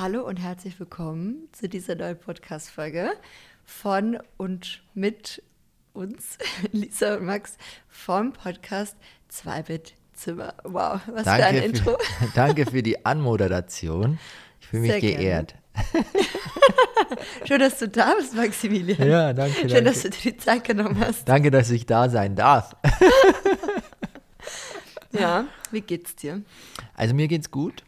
Hallo und herzlich willkommen zu dieser neuen Podcast-Folge von und mit uns, Lisa und Max, vom Podcast 2-Bit Zimmer. Wow, was danke für ein Intro. Für, danke für die Anmoderation. Ich fühle mich Sehr geehrt. Schön, dass du da bist, Maximilian. Ja, danke. Schön, danke. dass du dir die Zeit genommen hast. Danke, dass ich da sein darf. ja, wie geht's dir? Also mir geht's gut.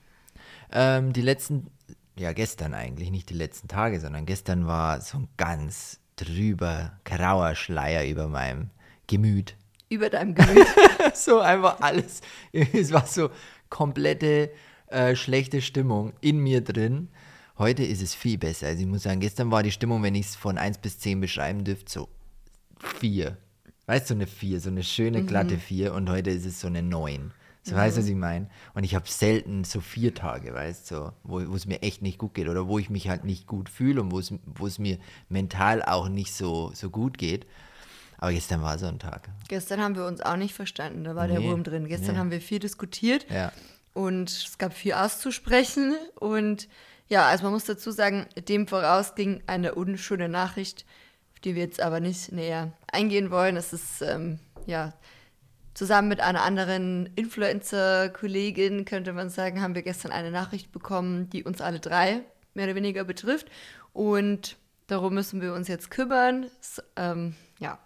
Ähm, die letzten, ja gestern eigentlich, nicht die letzten Tage, sondern gestern war so ein ganz drüber grauer Schleier über meinem Gemüt. Über deinem Gemüt? so einfach alles. Es war so komplette äh, schlechte Stimmung in mir drin. Heute ist es viel besser. Also ich muss sagen, gestern war die Stimmung, wenn ich es von 1 bis 10 beschreiben dürfte, so 4. Weißt du, so eine 4, so eine schöne, glatte 4 und heute ist es so eine 9. So mhm. weißt du, was ich meine? Und ich habe selten so vier Tage, weißt du, so, wo es mir echt nicht gut geht oder wo ich mich halt nicht gut fühle und wo es mir mental auch nicht so, so gut geht. Aber gestern war so ein Tag. Gestern haben wir uns auch nicht verstanden, da war nee, der Wurm drin. Gestern nee. haben wir viel diskutiert ja. und es gab viel auszusprechen. Und ja, also man muss dazu sagen, dem voraus ging eine unschöne Nachricht, auf die wir jetzt aber nicht näher eingehen wollen. Es ist, ähm, ja, Zusammen mit einer anderen Influencer-Kollegin, könnte man sagen, haben wir gestern eine Nachricht bekommen, die uns alle drei mehr oder weniger betrifft. Und darum müssen wir uns jetzt kümmern. Ist, ähm, ja,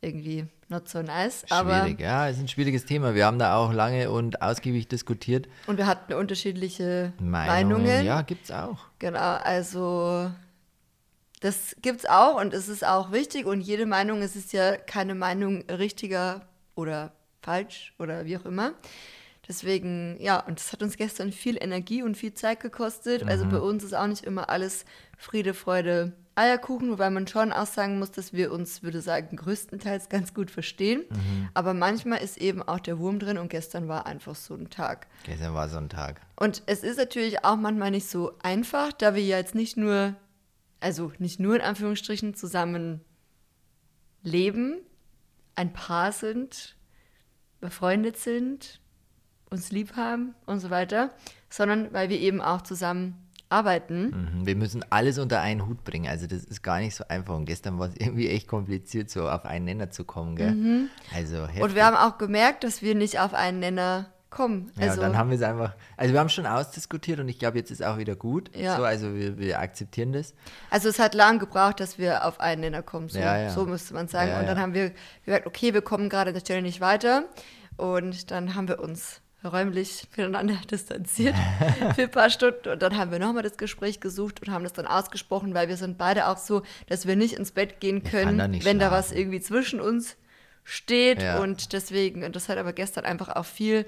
irgendwie not so nice. Schwierig, ja, ist ein schwieriges Thema. Wir haben da auch lange und ausgiebig diskutiert. Und wir hatten unterschiedliche Meinungen. Meinungen. Ja, gibt's auch. Genau, also das gibt's auch und es ist auch wichtig und jede Meinung, es ist ja keine Meinung richtiger oder falsch oder wie auch immer. Deswegen, ja, und das hat uns gestern viel Energie und viel Zeit gekostet. Also mhm. Also bei uns ist auch nicht immer alles Friede, Freude, Eierkuchen, wobei man schon auch sagen muss, dass wir uns, würde sagen, größtenteils ganz gut verstehen. Mhm. Aber manchmal ist eben auch der Wurm drin und gestern war einfach so ein Tag. Gestern war so ein Tag. Und es ist natürlich auch manchmal nicht so einfach, da wir ja jetzt nicht nur, also nicht nur in Anführungsstrichen zusammen leben, ein Paar sind, befreundet sind, uns lieb haben und so weiter, sondern weil wir eben auch zusammen arbeiten. Mhm, wir müssen alles unter einen Hut bringen. Also das ist gar nicht so einfach. Und gestern war es irgendwie echt kompliziert, so auf einen Nenner zu kommen. Gell? Mhm. Also heftig. Und wir haben auch gemerkt, dass wir nicht auf einen Nenner kommen. Ja, also, dann haben wir es einfach, also wir haben schon ausdiskutiert und ich glaube, jetzt ist auch wieder gut. Ja. So, also wir, wir akzeptieren das. Also es hat lang gebraucht, dass wir auf einen Nenner kommen, so, ja, ja. so müsste man sagen. und dann haben wir gesagt, okay, wir kommen gerade an der Stelle nicht weiter. Und dann haben wir uns räumlich voneinander distanziert für ein paar Stunden und dann haben wir nochmal das Gespräch gesucht und haben das dann ausgesprochen, weil wir sind beide auch so, dass wir nicht ins Bett gehen können, wenn schlafen. da was irgendwie zwischen uns steht ja. und deswegen, und das hat aber gestern einfach auch viel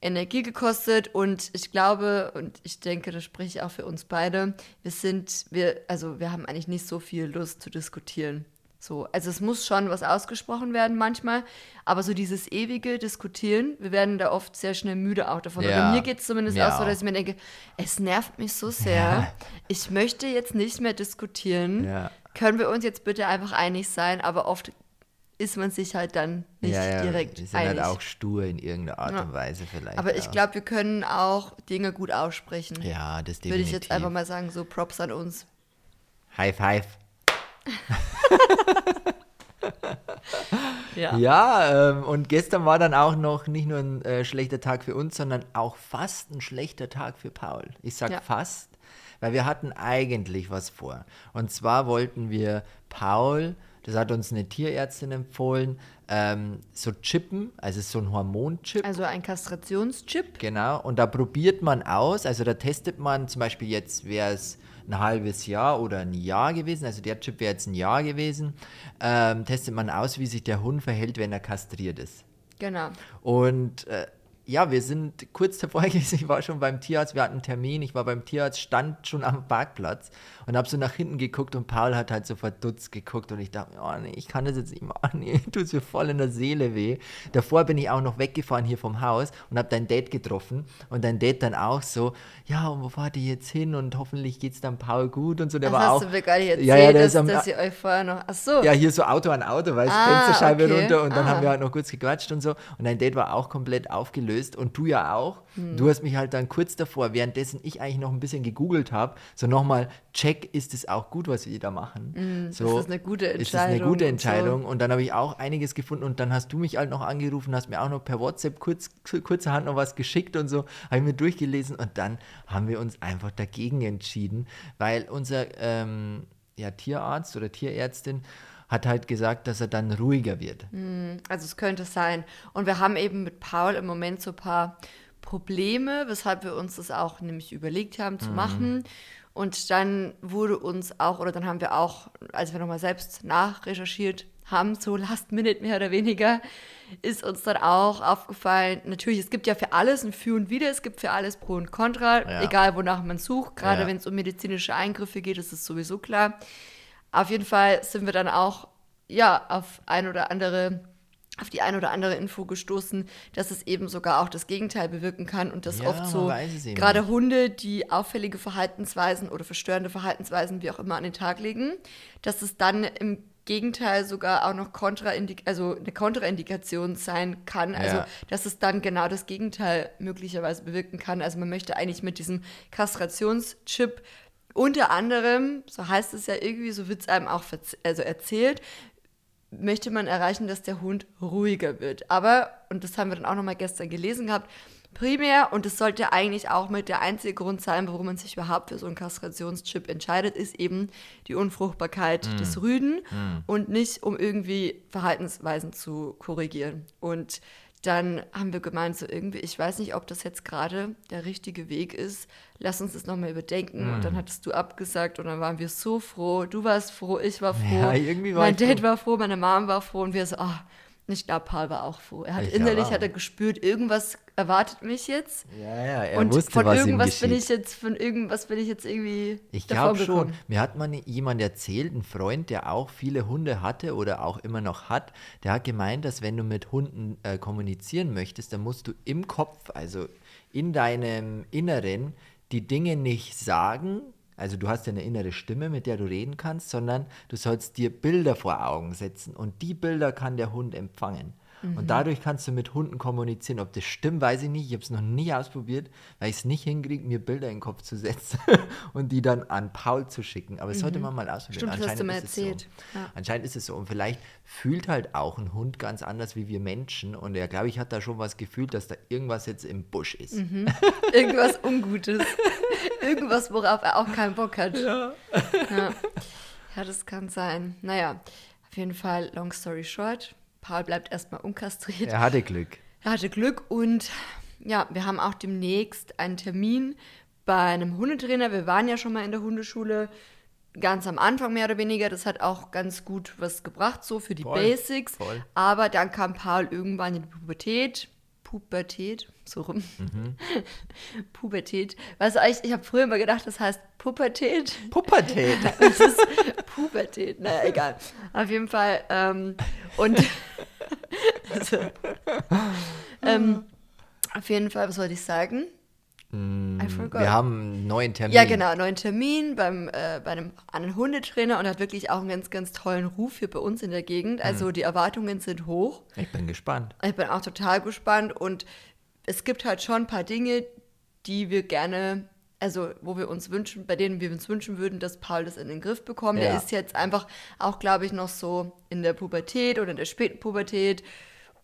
Energie gekostet und ich glaube und ich denke, das spreche ich auch für uns beide, wir sind, wir, also wir haben eigentlich nicht so viel Lust zu diskutieren. So, also es muss schon was ausgesprochen werden manchmal, aber so dieses ewige Diskutieren, wir werden da oft sehr schnell müde auch davon. Ja. Oder mir geht es zumindest ja. auch so, dass ich mir denke, es nervt mich so sehr. Ja. Ich möchte jetzt nicht mehr diskutieren. Können wir uns jetzt bitte einfach einig sein? Aber oft ist man sich halt dann nicht ja, ja, direkt die sind halt einig. halt auch stur in irgendeiner Art ja. und Weise vielleicht. Aber ich glaube, wir können auch Dinge gut aussprechen. Ja, das definitiv. Würde ich jetzt einfach mal sagen, so Props an uns. High five. ja, ja ähm, und gestern war dann auch noch nicht nur ein äh, schlechter Tag für uns, sondern auch fast ein schlechter Tag für Paul. Ich sage fast, weil wir hatten eigentlich was vor. Und zwar wollten wir Paul das hat uns eine Tierärztin empfohlen, ähm, so Chippen, also so ein Hormonchip. Also ein Kastrationschip. Genau, und da probiert man aus, also da testet man zum Beispiel jetzt, wäre es ein halbes Jahr oder ein Jahr gewesen, also der Chip wäre jetzt ein Jahr gewesen, ähm, testet man aus, wie sich der Hund verhält, wenn er kastriert ist. Genau. Und äh, ja, wir sind kurz davor gewesen, ich war schon beim Tierarzt, wir hatten einen Termin, ich war beim Tierarzt, stand schon am Parkplatz und habe so nach hinten geguckt und Paul hat halt so verdutzt geguckt und ich dachte, oh nee, ich kann das jetzt nicht machen, nee, tut mir voll in der Seele weh. Davor bin ich auch noch weggefahren hier vom Haus und habe dein Dad getroffen und dein Dad dann auch so, ja, und wo fahrt ihr jetzt hin und hoffentlich geht es dann Paul gut und so. Der das war hast auch, du mir gar nicht erzählt, ja, ja, dass, am, dass ihr euch vorher noch, ach so. Ja, hier so Auto an Auto, weißt du, ah, Fensterscheibe okay. runter und dann ah. haben wir halt noch kurz gequatscht und so und dein Dad war auch komplett aufgelöst ausgelöst und du ja auch. Hm. Du hast mich halt dann kurz davor, währenddessen ich eigentlich noch ein bisschen gegoogelt habe, so nochmal, check, ist es auch gut, was wir da machen? Hm, so, ist das eine gute Entscheidung? Ist das eine gute Entscheidung? Und, so. und dann habe ich auch einiges gefunden und dann hast du mich halt noch angerufen, hast mir auch noch per WhatsApp kurz, kurzerhand noch was geschickt und so, habe ich mir durchgelesen und dann haben wir uns einfach dagegen entschieden, weil unser ähm, ja, Tierarzt oder Tierärztin hat halt gesagt, dass er dann ruhiger wird. Hm, also es könnte sein. Und wir haben eben mit Paul im Moment so ein paar Probleme, weshalb wir uns das auch nämlich überlegt haben zu mhm. machen. Und dann wurde uns auch, oder dann haben wir auch, als wir nochmal selbst nachrecherchiert haben, so last minute mehr oder weniger, ist uns dann auch aufgefallen, natürlich, es gibt ja für alles ein Für und Wider, es gibt für alles Pro und Contra, ja. egal wonach man sucht, gerade ja. wenn es um medizinische Eingriffe geht, ist es sowieso klar. Auf jeden Fall sind wir dann auch, ja, auf ein oder andere auf die ein oder andere Info gestoßen, dass es eben sogar auch das Gegenteil bewirken kann und dass ja, oft so gerade Hunde, die auffällige Verhaltensweisen oder verstörende Verhaltensweisen wie auch immer an den Tag legen, dass es dann im Gegenteil sogar auch noch Kontraindik also eine Kontraindikation sein kann. Also, ja. dass es dann genau das Gegenteil möglicherweise bewirken kann. Also, man möchte eigentlich mit diesem Kastrationschip unter anderem, so heißt es ja irgendwie, so wird es einem auch also erzählt, möchte man erreichen, dass der Hund ruhiger wird. Aber, und das haben wir dann auch nochmal gestern gelesen gehabt, primär, und das sollte eigentlich auch mit der einzige Grund sein, warum man sich überhaupt für so einen Kastrationschip entscheidet, ist eben die Unfruchtbarkeit mm. des Rüden mm. und nicht, um irgendwie Verhaltensweisen zu korrigieren. Und dann haben wir gemeint, so irgendwie, ich weiß nicht, ob das jetzt gerade der richtige Weg ist. Lass uns das nochmal überdenken. Mm. Und dann hattest du abgesagt und dann waren wir so froh. Du warst froh, ich war froh. Ja, irgendwie war mein Dad froh. war froh, meine Mom war froh und wir so, ah, oh, ich glaube, Paul war auch froh. Er hat ich innerlich hat er gespürt, irgendwas erwartet mich jetzt. Ja, ja, er und wusste, von was irgendwas ihm bin ich jetzt, von irgendwas bin ich jetzt irgendwie. Ich glaube schon. Mir hat mal jemand erzählt, ein Freund, der auch viele Hunde hatte oder auch immer noch hat, der hat gemeint, dass wenn du mit Hunden äh, kommunizieren möchtest, dann musst du im Kopf, also in deinem Inneren, die Dinge nicht sagen, also du hast ja eine innere Stimme, mit der du reden kannst, sondern du sollst dir Bilder vor Augen setzen und die Bilder kann der Hund empfangen. Mhm. Und dadurch kannst du mit Hunden kommunizieren. Ob das stimmt, weiß ich nicht. Ich habe es noch nie ausprobiert, weil ich es nicht hinkriege, mir Bilder in den Kopf zu setzen und die dann an Paul zu schicken. Aber das mhm. sollte man mal ausprobieren. Stimmt, hast du mir erzählt. So. Ja. Anscheinend ist es so. Und vielleicht fühlt halt auch ein Hund ganz anders wie wir Menschen. Und er, glaube ich, hat da schon was gefühlt, dass da irgendwas jetzt im Busch ist. Mhm. Irgendwas Ungutes. irgendwas, worauf er auch keinen Bock hat. Ja. ja. ja. das kann sein. Naja, auf jeden Fall, long story short, Paul bleibt erstmal unkastriert. Er hatte Glück. Er hatte Glück und ja, wir haben auch demnächst einen Termin bei einem Hundetrainer. Wir waren ja schon mal in der Hundeschule ganz am Anfang mehr oder weniger. Das hat auch ganz gut was gebracht, so für die voll, Basics. Voll. Aber dann kam Paul irgendwann in die Pubertät. Pubertät, so rum. Mhm. Pubertät. Weißt du, ich, ich habe früher immer gedacht, das heißt Pubertät. Pubertät. das ist Pubertät. Naja, egal. Auf jeden Fall. Ähm, und also, ähm, auf jeden Fall, was wollte ich sagen? Mm, wir haben einen neuen Termin. Ja, genau, einen neuen Termin beim, äh, bei einem, einem Hundetrainer und hat wirklich auch einen ganz, ganz tollen Ruf hier bei uns in der Gegend. Also hm. die Erwartungen sind hoch. Ich bin gespannt. Ich bin auch total gespannt und es gibt halt schon ein paar Dinge, die wir gerne, also wo wir uns wünschen, bei denen wir uns wünschen würden, dass Paul das in den Griff bekommt. Ja. Der ist jetzt einfach auch, glaube ich, noch so in der Pubertät oder in der späten Pubertät.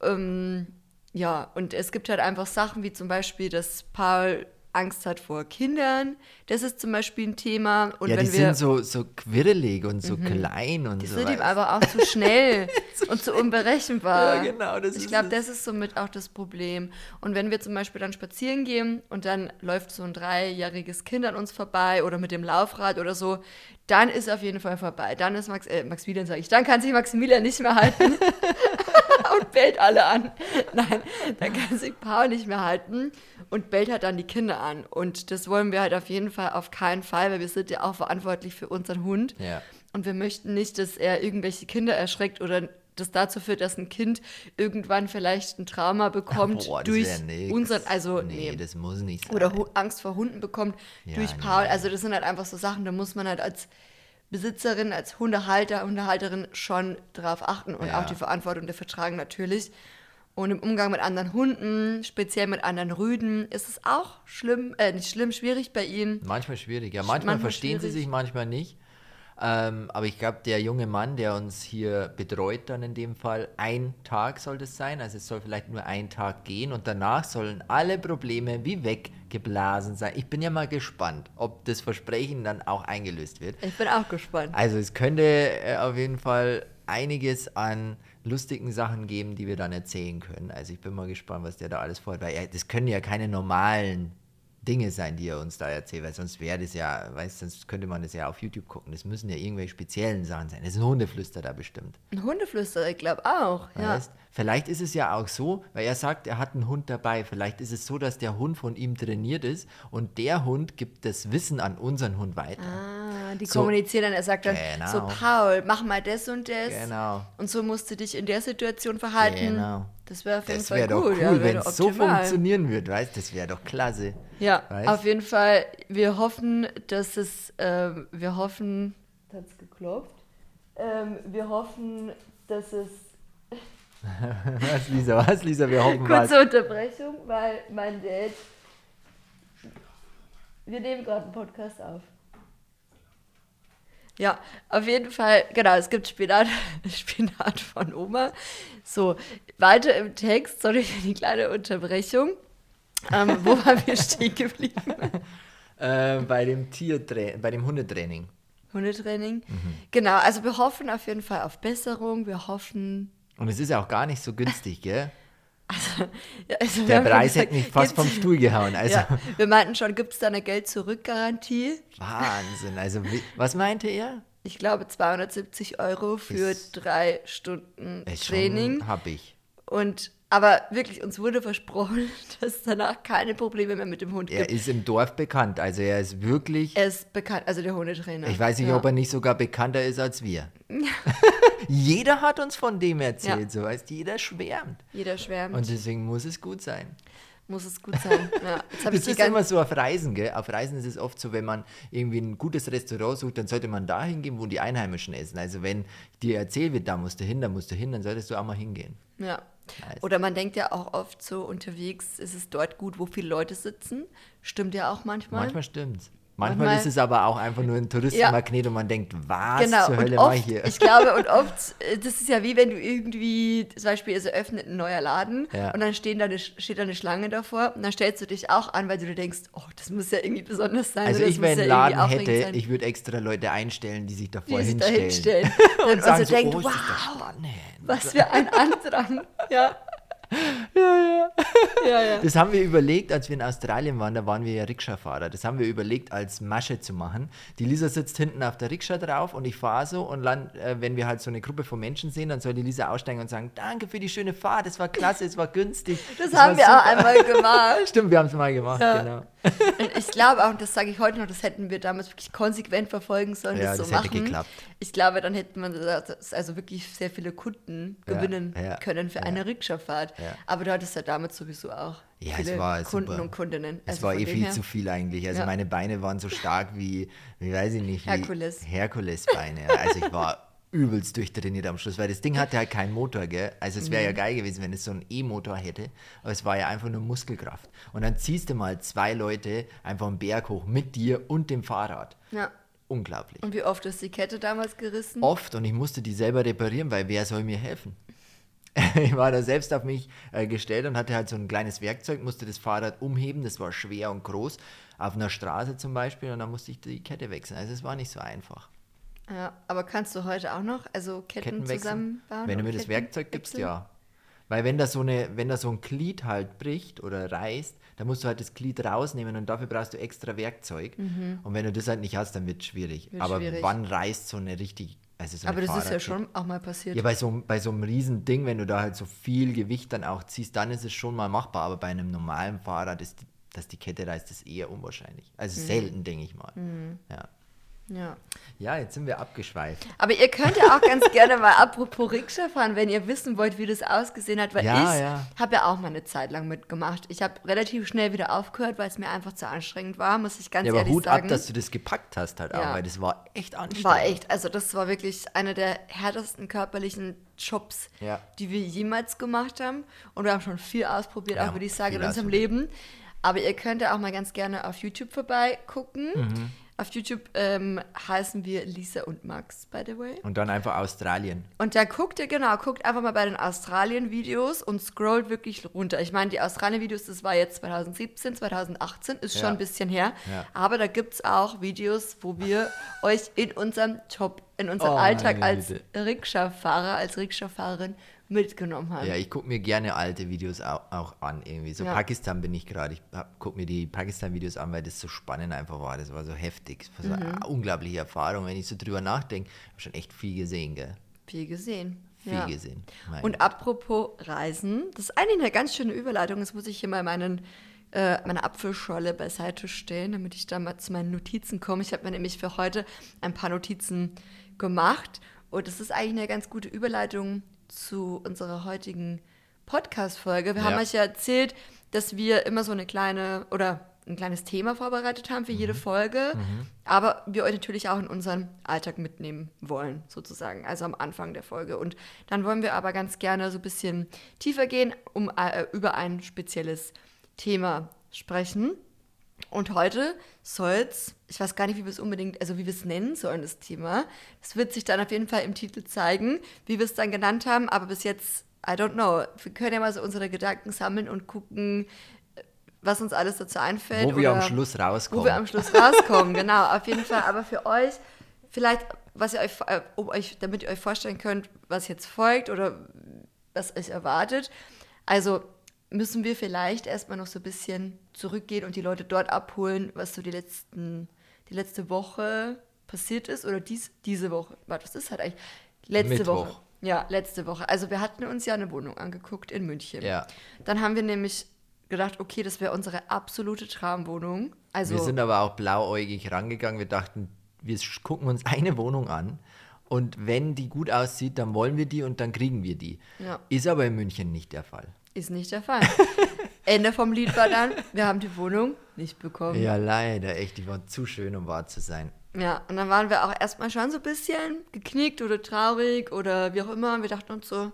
Ähm, ja, und es gibt halt einfach Sachen wie zum Beispiel, dass Paul Angst hat vor Kindern. Das ist zum Beispiel ein Thema. Und ja, wenn die wir, sind so, so quirlig und so mhm. klein und die so. Die sind ihm aber auch zu schnell zu und zu unberechenbar. Ja, genau. Das ich glaube, das ist somit auch das Problem. Und wenn wir zum Beispiel dann spazieren gehen und dann läuft so ein dreijähriges Kind an uns vorbei oder mit dem Laufrad oder so, dann ist auf jeden Fall vorbei. Dann ist Max, äh, Maximilian, sage ich, dann kann sich Maximilian nicht mehr halten und bellt alle an. Nein, dann kann sich Paul nicht mehr halten und bellt halt dann die Kinder an. Und das wollen wir halt auf jeden Fall auf keinen Fall, weil wir sind ja auch verantwortlich für unseren Hund. Ja. Und wir möchten nicht, dass er irgendwelche Kinder erschreckt oder das dazu führt, dass ein Kind irgendwann vielleicht ein Trauma bekommt Boah, durch unseren, also nee, nee, das muss nicht sein. Oder Angst vor Hunden bekommt ja, durch Paul. Nee. Also das sind halt einfach so Sachen, da muss man halt als Besitzerin, als Hundehalter, Hundehalterin schon drauf achten und ja. auch die Verantwortung dafür tragen natürlich. Und im Umgang mit anderen Hunden, speziell mit anderen Rüden, ist es auch schlimm, äh, nicht schlimm, schwierig bei ihnen. Manchmal schwierig, ja. Manchmal, manchmal verstehen schwierig. sie sich, manchmal nicht. Ähm, aber ich glaube, der junge Mann, der uns hier betreut, dann in dem Fall, ein Tag soll das sein. Also es soll vielleicht nur ein Tag gehen und danach sollen alle Probleme wie weggeblasen sein. Ich bin ja mal gespannt, ob das Versprechen dann auch eingelöst wird. Ich bin auch gespannt. Also es könnte äh, auf jeden Fall einiges an lustigen Sachen geben, die wir dann erzählen können. Also ich bin mal gespannt, was der da alles vorhat, weil das können ja keine normalen Dinge sein, die er uns da erzählt, weil sonst wäre das ja, weißt sonst könnte man das ja auf YouTube gucken. Das müssen ja irgendwelche speziellen Sachen sein. Das ist ein Hundeflüster da bestimmt. Ein Hundeflüster, ich glaube auch, weißt? ja. Vielleicht ist es ja auch so, weil er sagt, er hat einen Hund dabei. Vielleicht ist es so, dass der Hund von ihm trainiert ist und der Hund gibt das Wissen an unseren Hund weiter. Ah, die so, kommunizieren dann. Er sagt dann genau. so, Paul, mach mal das und das. Genau. Und so musst du dich in der Situation verhalten. Genau. Das wäre auf jeden Fall doch cool, ja, wenn es so funktionieren würde, weißt Das wäre doch klasse. Ja, weißt? auf jeden Fall. Wir hoffen, dass es, ähm, wir hoffen, hat es geklopft. Ähm, wir hoffen, dass es was, Lisa, was, Lisa? Wir hoffen Kurze was. Unterbrechung, weil mein Dad. Wir nehmen gerade einen Podcast auf. Ja, auf jeden Fall, genau, es gibt Spinat, Spinat von Oma. So, weiter im Text, sorry für die kleine Unterbrechung. Ähm, wo waren wir stehen geblieben? äh, bei dem Tiertraining, bei dem Hundetraining. Hundetraining. Mhm. Genau, also wir hoffen auf jeden Fall auf Besserung. Wir hoffen, und es ist ja auch gar nicht so günstig, gell? Also, also der Preis gesagt, hätte mich fast vom Stuhl gehauen. Also. Ja, wir meinten schon, gibt es da eine Geld-Zurück-Garantie? Wahnsinn. Also, wie, was meinte er? Ich glaube 270 Euro für ist, drei Stunden Training. Habe ich. Und aber wirklich, uns wurde versprochen, dass danach keine Probleme mehr mit dem Hund gibt. Er ist im Dorf bekannt, also er ist wirklich. Er ist bekannt, also der Hundetrainer. Ich weiß nicht, ja. ob er nicht sogar bekannter ist als wir. Ja. jeder hat uns von dem erzählt, so heißt jeder schwärmt. Jeder schwärmt. Und deswegen muss es gut sein muss es gut sein. Ja, das ist immer so auf Reisen, gell? Auf Reisen ist es oft so, wenn man irgendwie ein gutes Restaurant sucht, dann sollte man da hingehen, wo die Einheimischen essen. Also wenn dir erzählt wird, da musst du hin, da musst du hin, dann solltest du auch mal hingehen. Ja. Nice. Oder man denkt ja auch oft so unterwegs, ist es dort gut, wo viele Leute sitzen. Stimmt ja auch manchmal. Manchmal stimmt's. Manchmal, Manchmal, ist es aber auch einfach nur ein Touristenmagnet ja. und man denkt, was genau. zur Hölle mache ich hier? Ich glaube, und oft, äh, das ist ja wie wenn du irgendwie, zum Beispiel, es eröffnet ein neuer Laden ja. und dann stehen da eine, steht da eine Schlange davor und dann stellst du dich auch an, weil du dir denkst, oh, das muss ja irgendwie besonders sein. Also ich, wenn einen ja Laden hätte, sein. ich würde extra Leute einstellen, die sich davor die hinstellen. Da hinstellen. und, und also so, denkt, oh, wow, was für ein Andrang. ja. ja, ja. ja, ja. Das haben wir überlegt, als wir in Australien waren, da waren wir ja Rikscha-Fahrer. Das haben wir überlegt, als Masche zu machen. Die Lisa sitzt hinten auf der Rikscha drauf und ich fahre so und land, äh, wenn wir halt so eine Gruppe von Menschen sehen, dann soll die Lisa aussteigen und sagen, danke für die schöne Fahrt, es war klasse, es war günstig. Das, das haben wir super. auch einmal gemacht. Stimmt, wir haben es mal gemacht, ja. genau. Und ich glaube auch, und das sage ich heute noch, das hätten wir damals wirklich konsequent verfolgen sollen, ja, das, das so hätte machen. geklappt. Ich glaube, dann hätte man also wirklich sehr viele Kunden gewinnen ja, können für eine Rikscha-Fahrt. Aber du hattest ja damals sowieso auch ja, viele war Kunden super. und Kundinnen. Es also war eh viel her. zu viel eigentlich. Also ja. meine Beine waren so stark wie, wie weiß ich nicht, wie Herkules. Herkulesbeine. Also ich war übelst durchtrainiert am Schluss, weil das Ding hatte halt keinen Motor, gell? Also es wäre mhm. ja geil gewesen, wenn es so einen E-Motor hätte, aber es war ja einfach nur Muskelkraft. Und dann ziehst du mal zwei Leute einfach einen Berg hoch mit dir und dem Fahrrad. Ja. Unglaublich. Und wie oft ist die Kette damals gerissen? Oft und ich musste die selber reparieren, weil wer soll mir helfen? ich war da selbst auf mich äh, gestellt und hatte halt so ein kleines Werkzeug, musste das Fahrrad umheben, das war schwer und groß, auf einer Straße zum Beispiel, und dann musste ich die Kette wechseln. Also es war nicht so einfach. Ja, aber kannst du heute auch noch, also Ketten, Ketten zusammenbauen? Wenn du mir das Werkzeug gibst, ja. Weil wenn da so eine, wenn da so ein Glied halt bricht oder reißt, dann musst du halt das Glied rausnehmen und dafür brauchst du extra Werkzeug. Mhm. Und wenn du das halt nicht hast, dann wird es schwierig. Wird aber schwierig. wann reißt so eine richtig also so aber das ist ja schon auch mal passiert. Ja, bei so, bei so einem riesen Ding, wenn du da halt so viel Gewicht dann auch ziehst, dann ist es schon mal machbar. Aber bei einem normalen Fahrrad ist die, dass die Kette reißt, ist eher unwahrscheinlich. Also mhm. selten, denke ich mal. Mhm. Ja. Ja. Ja, jetzt sind wir abgeschweift. Aber ihr könnt ja auch ganz gerne mal apropos Rikscha fahren, wenn ihr wissen wollt, wie das ausgesehen hat, weil ja, ich ja. habe ja auch mal eine Zeit lang mitgemacht. Ich habe relativ schnell wieder aufgehört, weil es mir einfach zu anstrengend war, muss ich ganz ja, ehrlich Hut sagen. ab, dass du das gepackt hast halt auch, weil das war echt anstrengend. War echt, also das war wirklich eine der härtesten körperlichen Jobs, die wir jemals gemacht haben. Und wir haben schon viel ausprobiert, auch würde ich sagen, in unserem. Leben. Aber ihr könnt ja auch mal ganz gerne auf YouTube vorbeigucken. Mhm. Auf YouTube ähm, heißen wir Lisa und Max, by the way. Und dann einfach Australien. Und da guckt ihr, genau, guckt einfach mal bei den Australien-Videos und scrollt wirklich runter. Ich meine, die Australien-Videos, das war jetzt 2017, 2018, ist schon Ja. ein bisschen her. Ja. Aber da gibt es auch Videos, wo wir euch in unserem Job, in unserem Oh, Alltag als. Rikscha-Fahrer, als Rikscha-Fahrerin mitgenommen haben. Ja, ich gucke mir gerne alte Videos auch, auch an irgendwie. So Ja. Pakistan bin ich gerade. Ich gucke mir die Pakistan-Videos an, weil das so spannend einfach war. Das war so heftig. Das war so Mhm. eine unglaubliche Erfahrung. Wenn ich so drüber nachdenke, habe schon echt viel gesehen, gell? Viel gesehen. Viel ja. gesehen. Mein Und apropos Reisen, das ist eigentlich eine ganz schöne Überleitung. Das muss ich hier mal meinen, äh, meine Apfelschorle beiseite stellen, damit ich da mal zu meinen Notizen komme. Ich habe mir nämlich für heute ein paar Notizen gemacht. Und das ist eigentlich eine ganz gute Überleitung zu unserer heutigen Podcast-Folge. Wir Ja. haben euch ja erzählt, dass wir immer so eine kleine oder ein kleines Thema vorbereitet haben für Mhm. jede Folge, aber wir euch natürlich auch in unseren Alltag mitnehmen wollen, sozusagen, also am Anfang der Folge. Und dann wollen wir aber ganz gerne so ein bisschen tiefer gehen, um äh, über ein spezielles Thema sprechen. Und heute soll's, ich weiß gar nicht, wie wir es unbedingt, also wie wir es nennen sollen, das Thema. Es wird sich dann auf jeden Fall im Titel zeigen, wie wir es dann genannt haben, aber bis jetzt, I don't know. Wir können ja mal so unsere Gedanken sammeln und gucken, was uns alles dazu einfällt. Wo wir am Schluss rauskommen. Wo wir am Schluss rauskommen, genau, auf jeden Fall. Aber für euch, vielleicht, was ihr euch, äh, um euch, damit ihr euch vorstellen könnt, was jetzt folgt oder was euch erwartet. Also müssen wir vielleicht erstmal noch so ein bisschen zurückgehen und die Leute dort abholen, was so die letzten, die letzte Woche passiert ist oder dies, diese Woche. Warte, was ist halt eigentlich? Letzte Mittwoch. Woche. Ja, letzte Woche. Also wir hatten uns ja eine Wohnung angeguckt in München. Ja. Dann haben wir nämlich gedacht, okay, das wäre unsere absolute Traumwohnung. Also wir sind aber auch blauäugig rangegangen. Wir dachten, wir gucken uns eine Wohnung an und wenn die gut aussieht, dann wollen wir die und dann kriegen wir die. Ja. Ist aber in München nicht der Fall. Ist nicht der Fall. Ende vom Lied war dann, wir haben die Wohnung nicht bekommen. Ja, leider, echt. Die war zu schön, um wahr zu sein. Ja, und dann waren wir auch erstmal schon so ein bisschen geknickt oder traurig oder wie auch immer. Und wir dachten uns so,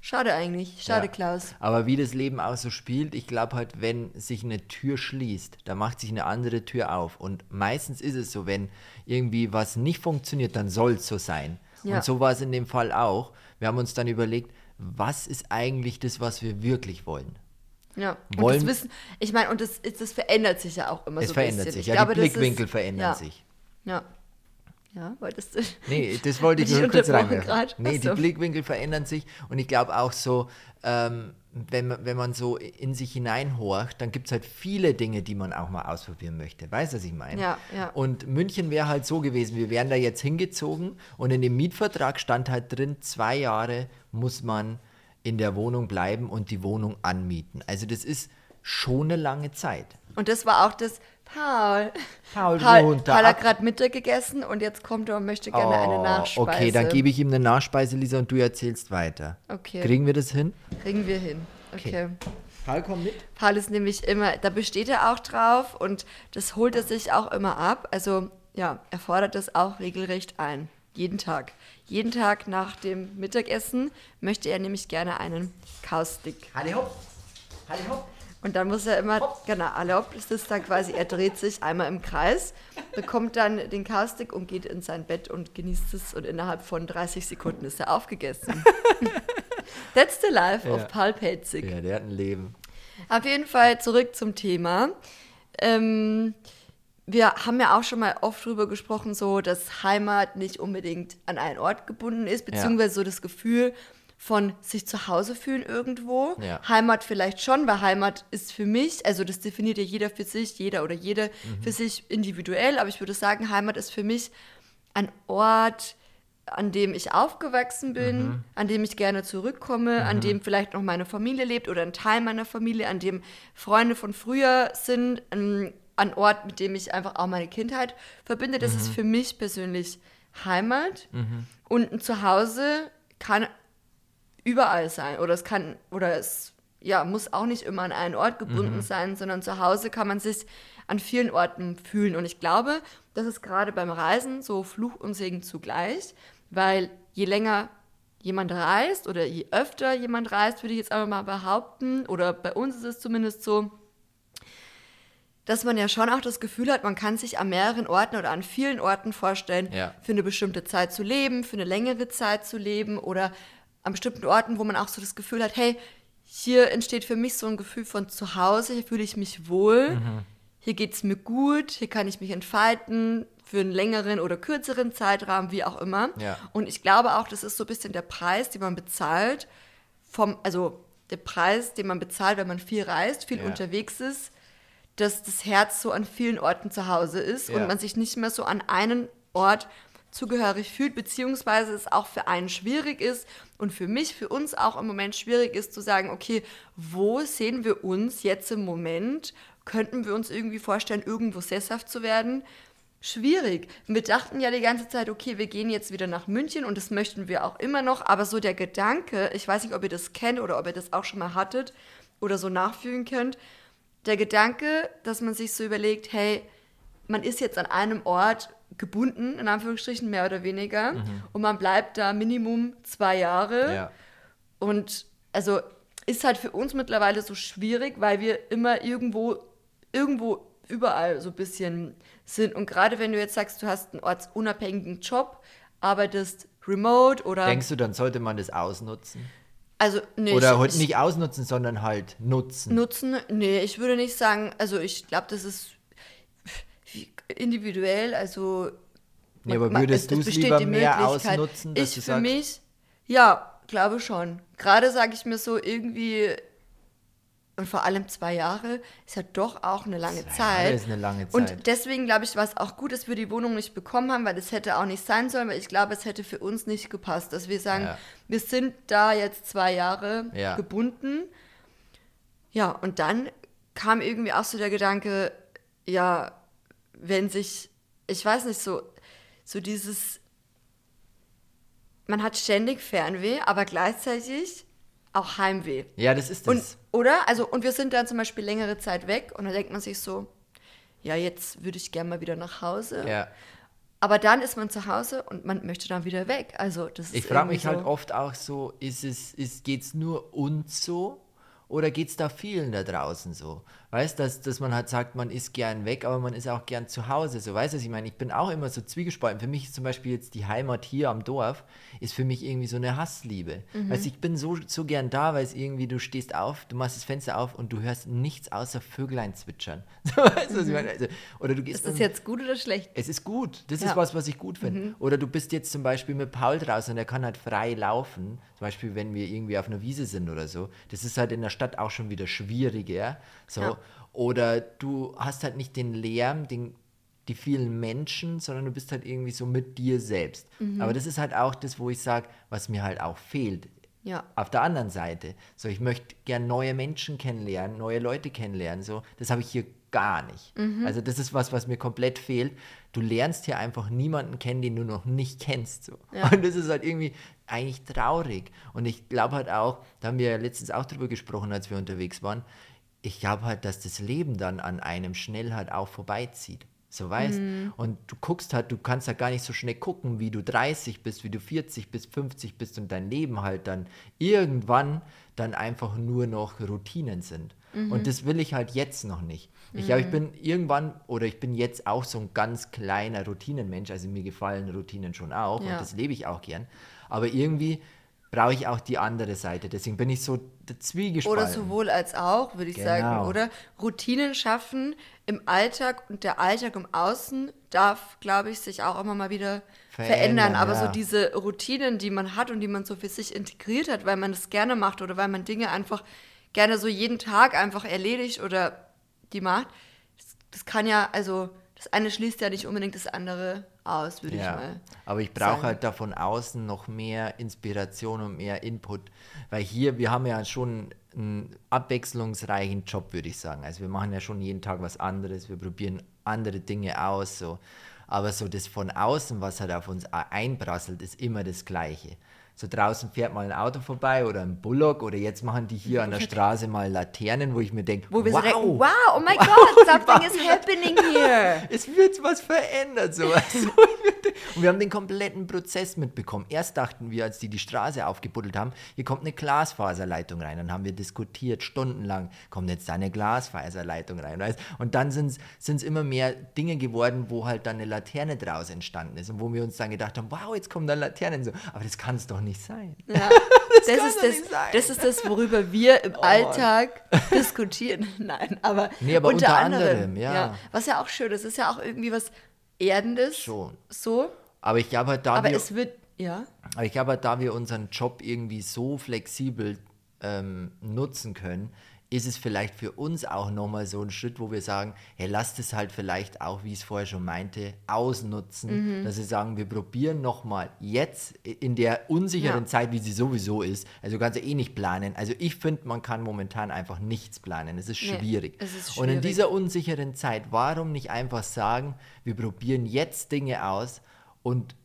schade eigentlich, schade Ja. Klaus. Aber wie das Leben auch so spielt, ich glaube halt, wenn sich eine Tür schließt, dann macht sich eine andere Tür auf. Und meistens ist es so, wenn irgendwie was nicht funktioniert, dann soll es so sein. Ja. Und so war es in dem Fall auch. Wir haben uns dann überlegt, was ist eigentlich das, was wir wirklich wollen? Ja, und Wollen- das Wissen, ich meine, und das, das verändert sich ja auch immer Es so ein verändert bisschen. sich, Ich ja, glaube, die das ist- Blickwinkel verändern ja, sich. Ja. Ja, wolltest du? Nee, das wollte ich nur kurz reinwerfen. Nee, die. Blickwinkel verändern sich und ich glaube auch so, ähm, wenn, man- wenn man so in sich hineinhorcht, dann gibt es halt viele Dinge, die man auch mal ausprobieren möchte. Weißt du, was ich meine? Ja, ja. Und München wäre halt so gewesen, wir wären da jetzt hingezogen und in dem Mietvertrag stand halt drin, zwei Jahre muss man in der Wohnung bleiben und die Wohnung anmieten. Also das ist schon eine lange Zeit. Und das war auch das, Paul. Paul, Paul, Paul hat gerade Mittag gegessen und jetzt kommt er und möchte gerne eine Oh, Nachspeise. Okay, dann gebe ich ihm eine Nachspeise, Lisa, und du erzählst weiter. Okay. Kriegen wir das hin? Kriegen wir hin. Okay. Paul, komm mit. Paul ist nämlich immer, da besteht er auch drauf und das holt er sich auch immer ab. Also ja, er fordert das auch regelrecht ein. Jeden Tag. Jeden Tag nach dem Mittagessen möchte er nämlich gerne einen Kaustik. Halli hopp. Halli hopp. Und dann muss er immer, genau, hopp, das ist dann quasi, er dreht sich einmal im Kreis, bekommt dann den Kaustik und geht in sein Bett und genießt es und innerhalb von 30 Sekunden ist er aufgegessen. That's the life Ja. of Paul Pelzig. Ja, der hat ein Leben. Auf jeden Fall zurück zum Thema. Ähm, wir haben ja auch schon mal oft drüber gesprochen, so dass Heimat nicht unbedingt an einen Ort gebunden ist, beziehungsweise so das Gefühl von sich zu Hause fühlen irgendwo. Ja. Heimat vielleicht schon, weil Heimat ist für mich, also das definiert ja jeder für sich, jeder oder jede für sich individuell, aber ich würde sagen, Heimat ist für mich ein Ort, an dem ich aufgewachsen bin, an dem ich gerne zurückkomme, an dem vielleicht noch meine Familie lebt oder ein Teil meiner Familie, an dem Freunde von früher sind, ein, ein Ort, mit dem ich einfach auch meine Kindheit verbinde. Das ist für mich persönlich Heimat. Und ein Zuhause kann überall sein. Oder es kann oder es ja muss auch nicht immer an einen Ort gebunden sein, sondern zu Hause kann man sich an vielen Orten fühlen. Und ich glaube, das ist gerade beim Reisen so Fluch und Segen zugleich, weil je länger jemand reist oder je öfter jemand reist, würde ich jetzt einfach mal behaupten, oder bei uns ist es zumindest so, dass man ja schon auch das Gefühl hat, man kann sich an mehreren Orten oder an vielen Orten vorstellen, ja. für eine bestimmte Zeit zu leben, für eine längere Zeit zu leben oder an bestimmten Orten, wo man auch so das Gefühl hat, hey, hier entsteht für mich so ein Gefühl von zu Hause, hier fühle ich mich wohl, mhm. hier geht es mir gut, hier kann ich mich entfalten für einen längeren oder kürzeren Zeitrahmen, wie auch immer. Ja. Und ich glaube auch, das ist so ein bisschen der Preis, den man bezahlt, vom, also der Preis, den man bezahlt, wenn man viel reist, viel ja. unterwegs ist, dass das Herz so an vielen Orten zu Hause ist ja. und man sich nicht mehr so an einen Ort zugehörig fühlt, beziehungsweise es auch für einen schwierig ist und für mich, für uns auch im Moment schwierig ist zu sagen, okay, wo sehen wir uns jetzt im Moment? Könnten wir uns irgendwie vorstellen, irgendwo sesshaft zu werden? Schwierig. Wir dachten ja die ganze Zeit, okay, wir gehen jetzt wieder nach München und das möchten wir auch immer noch, aber so der Gedanke, ich weiß nicht, ob ihr das kennt oder ob ihr das auch schon mal hattet oder so nachfühlen könnt, der Gedanke, dass man sich so überlegt, hey, man ist jetzt an einem Ort gebunden, in Anführungsstrichen mehr oder weniger, mhm. und man bleibt da Minimum zwei Jahre. Ja. Und also ist halt für uns mittlerweile so schwierig, weil wir immer irgendwo, irgendwo überall so ein bisschen sind. Und gerade wenn du jetzt sagst, du hast einen ortsunabhängigen Job, arbeitest remote oder. Denkst du, dann sollte man das ausnutzen? Also, nee, Oder halt nicht ausnutzen, sondern halt nutzen. Nutzen? Nee, ich würde nicht sagen, also ich glaube, das ist individuell, also. Nee, aber würdest du es lieber mehr ausnutzen? Dass ich für sagst? mich, ja, glaube schon. Gerade sage ich mir so irgendwie, und vor allem zwei Jahre ist ja doch auch eine lange zwei Zeit. Jahre ist eine lange Zeit. Und deswegen glaube ich, war es auch gut, dass wir die Wohnung nicht bekommen haben, weil das hätte auch nicht sein sollen, weil ich glaube, es hätte für uns nicht gepasst, dass wir sagen, ja. wir sind da jetzt zwei Jahre ja. gebunden. Ja, und dann kam irgendwie auch so der Gedanke, ja, wenn sich, ich weiß nicht, so, so dieses, man hat ständig Fernweh, aber gleichzeitig auch Heimweh. Ja, das ist das. Und, oder? Also, und wir sind dann zum Beispiel längere Zeit weg und dann denkt man sich so, ja, jetzt würde ich gerne mal wieder nach Hause. Ja. Aber dann ist man zu Hause und man möchte dann wieder weg. Also das ist Ich frage mich halt so halt oft auch so, ist es, ist, geht es nur uns so oder geht es da vielen da draußen so? Weißt du, dass, dass man halt sagt, man ist gern weg, aber man ist auch gern zu Hause. So, weißt du, ich meine, ich bin auch immer so zwiegespalten. Für mich ist zum Beispiel jetzt die Heimat hier am Dorf, ist für mich irgendwie so eine Hassliebe. Mhm. Weißt ich bin so, so gern da, weil es irgendwie, du stehst auf, du machst das Fenster auf und du hörst nichts außer Vöglein zwitschern. So, weißt du, was ich meine? Also, oder du gehst ist das jetzt gut oder schlecht? Es ist gut. Das ja. ist was, was ich gut finde. Mhm. Oder du bist jetzt zum Beispiel mit Paul draußen und der kann halt frei laufen. Zum Beispiel, wenn wir irgendwie auf einer Wiese sind oder so. Das ist halt in der Stadt auch schon wieder schwieriger. So. Ja. Oder du hast halt nicht den Lärm, den, die vielen Menschen, sondern du bist halt irgendwie so mit dir selbst. Mhm. Aber das ist halt auch das, wo ich sage, was mir halt auch fehlt. Ja. Auf der anderen Seite. So, ich möchte gern neue Menschen kennenlernen, neue Leute kennenlernen. So, das habe ich hier gar nicht. Mhm. Also das ist was, was mir komplett fehlt. Du lernst hier einfach niemanden kennen, den du noch nicht kennst. So. Ja. Und das ist halt irgendwie eigentlich traurig. Und ich glaube halt auch, da haben wir ja letztens auch drüber gesprochen, als wir unterwegs waren, ich glaube halt, dass das Leben dann an einem schnell halt auch vorbeizieht. So weißt mhm. Und du guckst halt, du kannst halt gar nicht so schnell gucken, wie du 30 bist, wie du 40 bis 50 bist und dein Leben halt dann irgendwann dann einfach nur noch Routinen sind. Mhm. Und das will ich halt jetzt noch nicht. Ich glaube, ich mhm. bin irgendwann oder ich bin jetzt auch so ein ganz kleiner Routinenmensch. Also mir gefallen Routinen schon auch ja. und das lebe ich auch gern. Aber irgendwie brauche ich auch die andere Seite. Deswegen bin ich so zwiegespalten. Oder sowohl als auch, würde ich genau. sagen. Oder Routinen schaffen im Alltag und der Alltag im Außen darf, glaube ich, sich auch immer mal wieder verändern. verändern. Aber ja. so diese Routinen, die man hat und die man so für sich integriert hat, weil man das gerne macht oder weil man Dinge einfach gerne so jeden Tag einfach erledigt oder die macht, das, das kann ja, also das eine schließt ja nicht unbedingt das andere aus, würde ja, ich mal. Aber ich brauche halt davon außen noch mehr Inspiration und mehr Input, weil hier, wir haben ja schon einen abwechslungsreichen Job, würde ich sagen. Also wir machen ja schon jeden Tag was anderes, wir probieren andere Dinge aus, so. Aber so das von außen, was halt auf uns einprasselt, ist immer das Gleiche so draußen fährt mal ein Auto vorbei oder ein Bullock oder jetzt machen die hier an der Straße mal Laternen, wo ich mir denke, wow, so denken, wow, oh my wow, God, something is happening here. Es wird was verändert, so. Also, Und wir haben den kompletten Prozess mitbekommen. Erst dachten wir, als die die Straße aufgebuddelt haben, hier kommt eine Glasfaserleitung rein. Dann haben wir diskutiert, stundenlang, kommt jetzt da eine Glasfaserleitung rein. Weißt? Und dann sind es immer mehr Dinge geworden, wo halt dann eine Laterne draus entstanden ist und wo wir uns dann gedacht haben, wow, jetzt kommen da Laternen so. Aber das kann es doch nicht sein. Ja. das, das ist das, das ist das, worüber wir im oh Alltag diskutieren. Nein, aber, nee, aber unter, unter anderem, anderem ja. ja. Was ja auch schön ist, ist ja auch irgendwie was Erdendes. Schon. So. Aber ich glaube halt, da aber wir, es wird, ja. Aber ich glaube halt, da wir unseren Job irgendwie so flexibel ähm, nutzen können, ist es vielleicht für uns auch nochmal so ein Schritt, wo wir sagen, hey, lasst es halt vielleicht auch, wie ich es vorher schon meinte, ausnutzen, mhm. dass wir sagen, wir probieren nochmal jetzt in der unsicheren ja. Zeit, wie sie sowieso ist, also kannst du eh nicht planen. Also ich finde, man kann momentan einfach nichts planen. Es ist schwierig. Nee, es ist schwierig. Und in dieser unsicheren Zeit, warum nicht einfach sagen, wir probieren jetzt Dinge aus und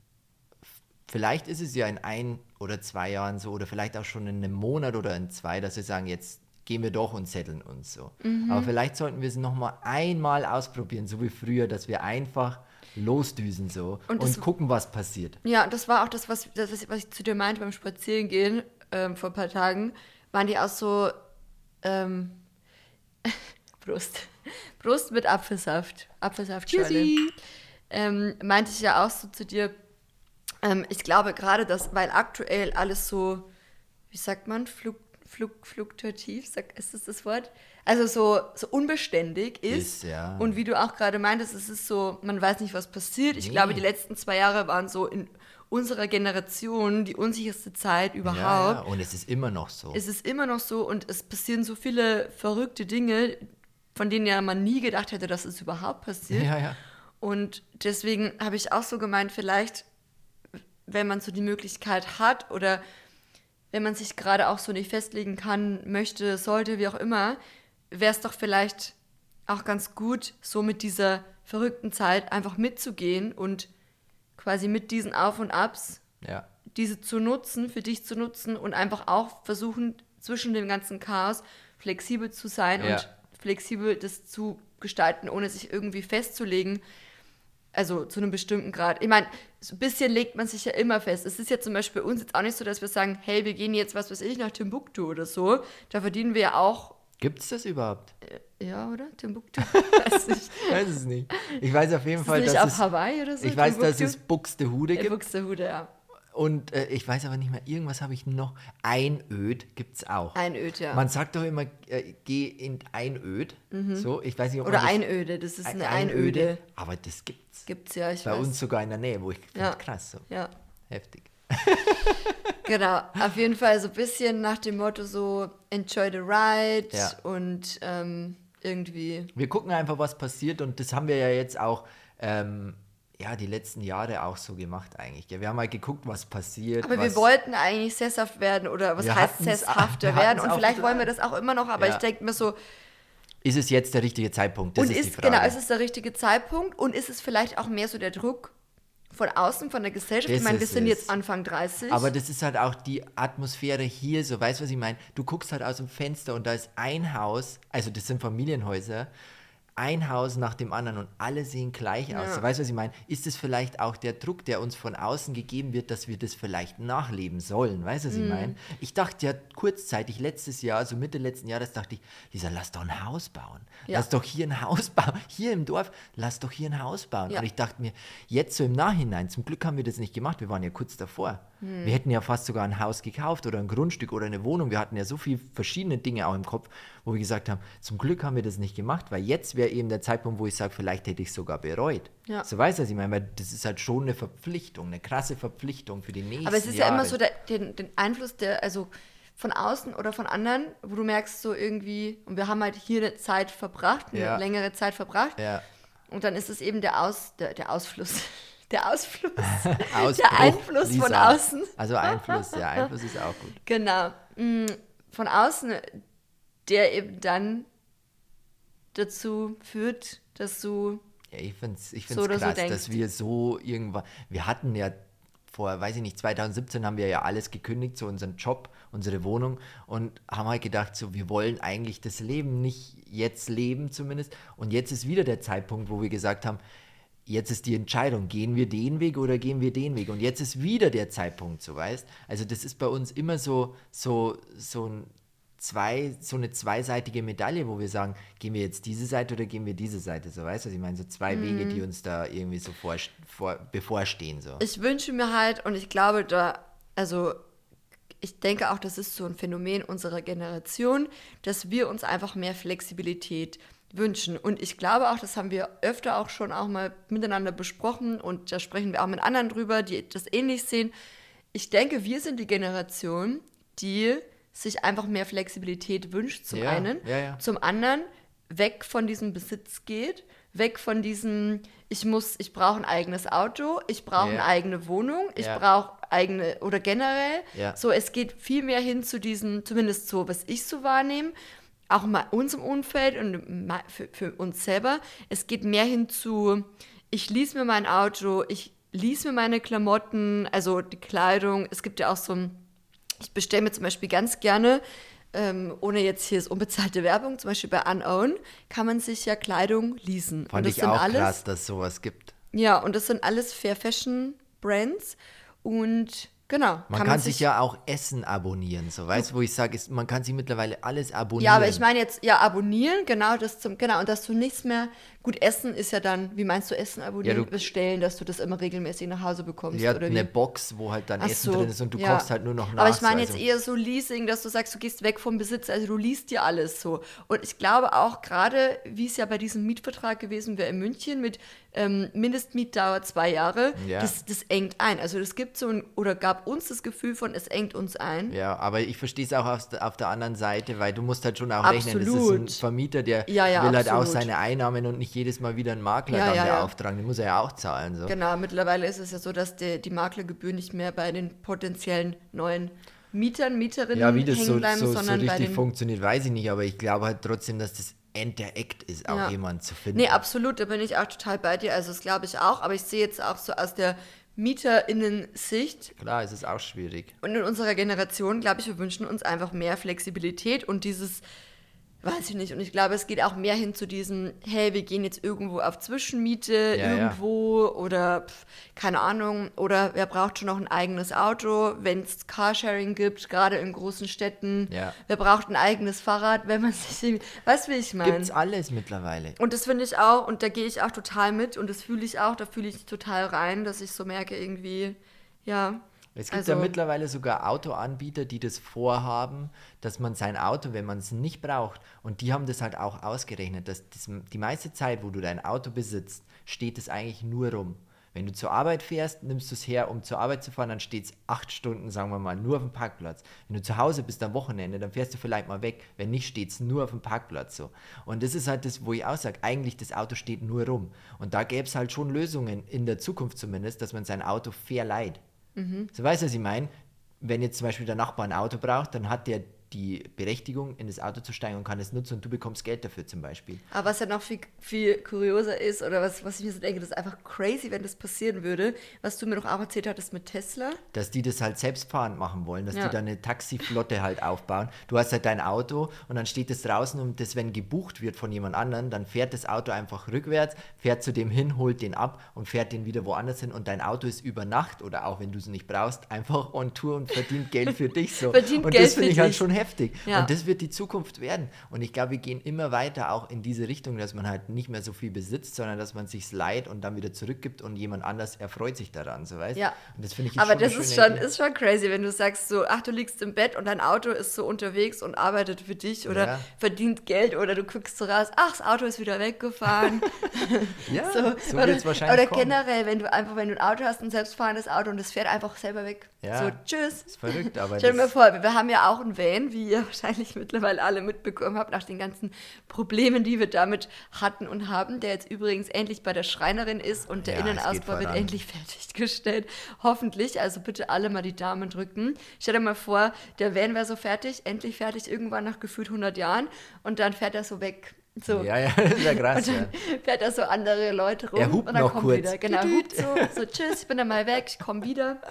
vielleicht ist es ja in ein oder zwei Jahren so oder vielleicht auch schon in einem Monat oder in zwei, dass wir sagen, jetzt gehen wir doch und zetteln uns so. Mhm. Aber vielleicht sollten wir es nochmal einmal ausprobieren, so wie früher, dass wir einfach losdüsen so und, und gucken, was passiert. Ja, das war auch das, was, das, was ich zu dir meinte beim Spazierengehen ähm, vor ein paar Tagen. Waren die auch so ähm, Brust. Brust mit Apfelsaft. Apfelsaftschorle. Ähm, meinte ich ja auch so zu dir, ähm, ich glaube gerade, dass, weil aktuell alles so, wie sagt man, flug, fluk, fluktuativ, sag, ist das das Wort? Also so, so unbeständig ist. ist ja. Und wie du auch gerade meintest, es ist so, man weiß nicht, was passiert. Nee. Ich glaube, die letzten zwei Jahre waren so in unserer Generation die unsicherste Zeit überhaupt. Ja, ja. und es ist immer noch so. Es ist immer noch so und es passieren so viele verrückte Dinge, von denen ja man nie gedacht hätte, dass es überhaupt passiert. Ja, ja. Und deswegen habe ich auch so gemeint, vielleicht, wenn man so die Möglichkeit hat oder wenn man sich gerade auch so nicht festlegen kann, möchte, sollte, wie auch immer, wäre es doch vielleicht auch ganz gut, so mit dieser verrückten Zeit einfach mitzugehen und quasi mit diesen Auf und Abs ja. diese zu nutzen, für dich zu nutzen und einfach auch versuchen, zwischen dem ganzen Chaos flexibel zu sein ja. und flexibel das zu gestalten, ohne sich irgendwie festzulegen, also zu einem bestimmten Grad. Ich meine, so ein bisschen legt man sich ja immer fest. Es ist ja zum Beispiel bei uns jetzt auch nicht so, dass wir sagen, hey, wir gehen jetzt, was weiß ich, nach Timbuktu oder so. Da verdienen wir ja auch. Gibt es das überhaupt? Äh, ja, oder? Timbuktu? weiß ich weiß es nicht. Ich weiß auf jeden ist Fall, nicht dass auf es, Hawaii oder so. Ich weiß, Timbuktu? dass es Buxtehude gibt. Buxtehude, ja. Und äh, ich weiß aber nicht mehr, irgendwas habe ich noch. Einöd gibt es auch. Einöd, ja. Man sagt doch immer, äh, geh in Einöd. Mhm. So, ich weiß nicht, ob Oder das, Einöde, das ist eine Einöde. Einöde. Aber das gibt's. Gibt's ja, ich Bei weiß. uns sogar in der Nähe, wo ich finde, ja. krass so. Ja. Heftig. genau, auf jeden Fall so ein bisschen nach dem Motto so enjoy the ride ja. und ähm, irgendwie. Wir gucken einfach, was passiert und das haben wir ja jetzt auch ähm, ja, die letzten Jahre auch so gemacht eigentlich. Wir haben halt geguckt, was passiert. Aber was wir wollten eigentlich sesshaft werden oder was heißt sesshafter werden und vielleicht wollen wir das auch immer noch, aber ja. ich denke mir so. Ist es jetzt der richtige Zeitpunkt? Das und ist, ist Genau, ist es der richtige Zeitpunkt und ist es vielleicht auch mehr so der Druck von außen, von der Gesellschaft? Das ich meine, wir sind es. jetzt Anfang 30. Aber das ist halt auch die Atmosphäre hier, so weißt du, was ich meine? Du guckst halt aus dem Fenster und da ist ein Haus, also das sind Familienhäuser ein Haus nach dem anderen und alle sehen gleich aus. Ja. Weißt du, was ich meine? Ist es vielleicht auch der Druck, der uns von außen gegeben wird, dass wir das vielleicht nachleben sollen? Weißt du, was mm. ich mhm. meine? Ich dachte ja kurzzeitig, letztes Jahr, so Mitte letzten Jahres, dachte ich, Lisa, lass doch ein Haus bauen. Ja. Lass doch hier ein Haus bauen. Hier im Dorf, lass doch hier ein Haus bauen. Ja. Und ich dachte mir, jetzt so im Nachhinein, zum Glück haben wir das nicht gemacht, wir waren ja kurz davor. Hm. Wir hätten ja fast sogar ein Haus gekauft oder ein Grundstück oder eine Wohnung. Wir hatten ja so viele verschiedene Dinge auch im Kopf, wo wir gesagt haben, zum Glück haben wir das nicht gemacht, weil jetzt wäre eben der Zeitpunkt, wo ich sage, vielleicht hätte ich es sogar bereut. Ja. So weißt du, was ich meine, weil das ist halt schon eine Verpflichtung, eine krasse Verpflichtung für die nächsten Jahre. Aber es ist Jahre. ja immer so der, den, den Einfluss, der, also von außen oder von anderen, wo du merkst so irgendwie, und wir haben halt hier eine Zeit verbracht, eine ja. längere Zeit verbracht. Ja. Und dann ist es eben der, Aus, der, der Ausfluss der Ausfluss, der Einfluss Lisa. von außen. Also Einfluss, ja, Einfluss ist auch gut. Genau, mm, von außen, der eben dann dazu führt, dass du ja, ich finde es ich so krass, so dass wir so irgendwann, wir hatten ja vor, weiß ich nicht, 2017 haben wir ja alles gekündigt, so unseren Job, unsere Wohnung und haben halt gedacht, so wir wollen eigentlich das Leben nicht jetzt leben zumindest und jetzt ist wieder der Zeitpunkt, wo wir gesagt haben, jetzt ist die Entscheidung, gehen wir den Weg oder gehen wir den Weg? Und jetzt ist wieder der Zeitpunkt, so weißt. Also das ist bei uns immer so, so, so ein zwei, so eine zweiseitige Medaille, wo wir sagen, gehen wir jetzt diese Seite oder gehen wir diese Seite, so weißt du, ich meine, so zwei mhm. Wege, die uns da irgendwie so vor, vor, bevorstehen. So. Ich wünsche mir halt, und ich glaube, da, also ich denke auch, das ist so ein Phänomen unserer Generation, dass wir uns einfach mehr Flexibilität wünschen. Und ich glaube auch, das haben wir öfter auch schon auch mal miteinander besprochen und da sprechen wir auch mit anderen drüber, die das ähnlich sehen. Ich denke, wir sind die Generation, die sich einfach mehr Flexibilität wünscht, zum ja, einen. Ja, ja. Zum anderen weg von diesem Besitz geht, weg von diesem, ich muss, ich brauche ein eigenes Auto, ich brauche eine eigene Wohnung, ich brauche eigene oder generell. So, es geht viel mehr hin zu diesem, zumindest so, was ich so wahrnehme, auch mal unserem Umfeld und für, für uns selber. Es geht mehr hin zu, ich lease mir mein Auto, ich lease mir meine Klamotten, also die Kleidung. Es gibt ja auch so ein ich bestelle mir zum Beispiel ganz gerne, ähm, ohne jetzt hier ist unbezahlte Werbung, zum Beispiel bei Unown, kann man sich ja Kleidung leasen. Fand ich auch alles, krass, dass es sowas gibt. Ja, und das sind alles Fair Fashion Brands und Genau. Man kann, kann man sich, sich, ja auch Essen abonnieren, so weißt du, wo ich sage, man kann sich mittlerweile alles abonnieren. Ja, aber ich meine jetzt, ja, abonnieren, genau, das zum, genau, und dass du nichts mehr, gut, Essen ist ja dann, wie meinst du Essen abonnieren, ja, du, bestellen, dass du das immer regelmäßig nach Hause bekommst, ja, oder eine Box, wo halt dann Ach Essen so, drin ist und du ja. kochst halt nur noch nach. Aber ich meine jetzt also. eher so Leasing, dass du sagst, du gehst weg vom Besitz, also du liest dir alles so. Und ich glaube auch gerade, wie es ja bei diesem Mietvertrag gewesen wäre in München mit ähm, Mindestmietdauer zwei Jahre, ja. das, das engt ein. Also das gibt so ein, oder gab uns das Gefühl von, es engt uns ein. Ja, aber ich verstehe es auch auf, auf, der anderen Seite, weil du musst halt schon auch absolut. rechnen, das ist ein Vermieter, der ja, will halt auch seine Einnahmen und nicht jedes Mal wieder einen Makler dann beauftragen, den muss er ja auch zahlen. So. Genau, mittlerweile ist es ja so, dass die, die Maklergebühr nicht mehr bei den potenziellen neuen Mietern, Mieterinnen ja, wie das so, bleiben, so, so richtig funktioniert, weiß ich nicht, aber ich glaube halt trotzdem, dass das End der Act ist, auch ja. jemanden zu finden. Nee, absolut, da bin ich auch total bei dir. Also das glaube ich auch, aber ich sehe jetzt auch so aus der MieterInnen-Sicht. Klar, es ist auch schwierig. Und in unserer Generation, glaube ich, wir wünschen uns einfach mehr Flexibilität und dieses weiß ich nicht. Und ich glaube, es geht auch mehr hin zu diesem, hey, wir gehen jetzt irgendwo auf Zwischenmiete, ja, irgendwo ja. oder pf, keine Ahnung. Oder wer braucht schon noch ein eigenes Auto, wenn es Carsharing gibt, gerade in großen Städten. Ja. Wer braucht ein eigenes Fahrrad, wenn man sich, weißt du, wie ich meine? Gibt's alles mittlerweile. Und das finde ich auch, und da gehe ich auch total mit und das fühle ich auch, da fühle ich total rein, dass ich so merke irgendwie, ja, es gibt also, ja mittlerweile sogar Autoanbieter, die das vorhaben, dass man sein Auto, wenn man es nicht braucht, und die haben das halt auch ausgerechnet, dass das, die meiste Zeit, wo du dein Auto besitzt, steht es eigentlich nur rum. Wenn du zur Arbeit fährst, nimmst du es her, um zur Arbeit zu fahren, dann steht es acht Stunden, sagen wir mal, nur auf dem Parkplatz. Wenn du zu Hause bist am Wochenende, dann fährst du vielleicht mal weg. Wenn nicht, steht es nur auf dem Parkplatz so. Und das ist halt das, wo ich auch sage, eigentlich das Auto steht nur rum. Und da gäbe es halt schon Lösungen, in der Zukunft zumindest, dass man sein Auto fair leiht. Mhm. So weißt du, was ich meine? Wenn jetzt zum Beispiel der Nachbar ein Auto braucht, dann hat der die Berechtigung, in das Auto zu steigen und kann es nutzen und du bekommst Geld dafür zum Beispiel. Aber was ja noch viel, viel kurioser ist, oder was, was ich mir so denke, das ist einfach crazy, wenn das passieren würde, was du mir doch auch erzählt hattest mit Tesla. Dass die das halt selbstfahrend machen wollen, dass ja. die da eine Taxiflotte halt aufbauen. Du hast halt dein Auto und dann steht es draußen und das, wenn gebucht wird von jemand anderem, dann fährt das Auto einfach rückwärts, fährt zu dem hin, holt den ab und fährt den wieder woanders hin und dein Auto ist über Nacht oder auch wenn du es nicht brauchst, einfach on Tour und verdient Geld für dich so. verdient und Geld das finde ich halt schon heftig. Ja. Und das wird die Zukunft werden. Und ich glaube, wir gehen immer weiter auch in diese Richtung, dass man halt nicht mehr so viel besitzt, sondern dass man sich leiht und dann wieder zurückgibt und jemand anders erfreut sich daran, so weißt Ja. Und das finde ich Aber das ist schon, ist schon crazy, wenn du sagst so, ach, du liegst im Bett und dein Auto ist so unterwegs und arbeitet für dich oder ja. verdient Geld oder du guckst so raus, ach, das Auto ist wieder weggefahren. ja, so, so wird es wahrscheinlich Oder kommen. generell, wenn du einfach, wenn du ein Auto hast, ein selbstfahrendes Auto und es fährt einfach selber weg. Ja, so, tschüss. Ist verrückt, aber Stell dir mal vor, wir haben ja auch ein Van, wie ihr wahrscheinlich mittlerweile alle mitbekommen habt, nach den ganzen Problemen, die wir damit hatten und haben, der jetzt übrigens endlich bei der Schreinerin ist und der ja, Innenausbau wird endlich fertiggestellt. Hoffentlich, also bitte alle mal die Daumen drücken. Stell dir mal vor, der Van wäre so fertig, endlich fertig, irgendwann nach gefühlt 100 Jahren und dann fährt er so weg so. Ja, ja, das ist ja krass. Und dann ja. fährt da so andere Leute rum er hupt und dann noch kommt kurz. wieder. Genau, hupt so, so, tschüss, ich bin dann mal weg, ich komme wieder.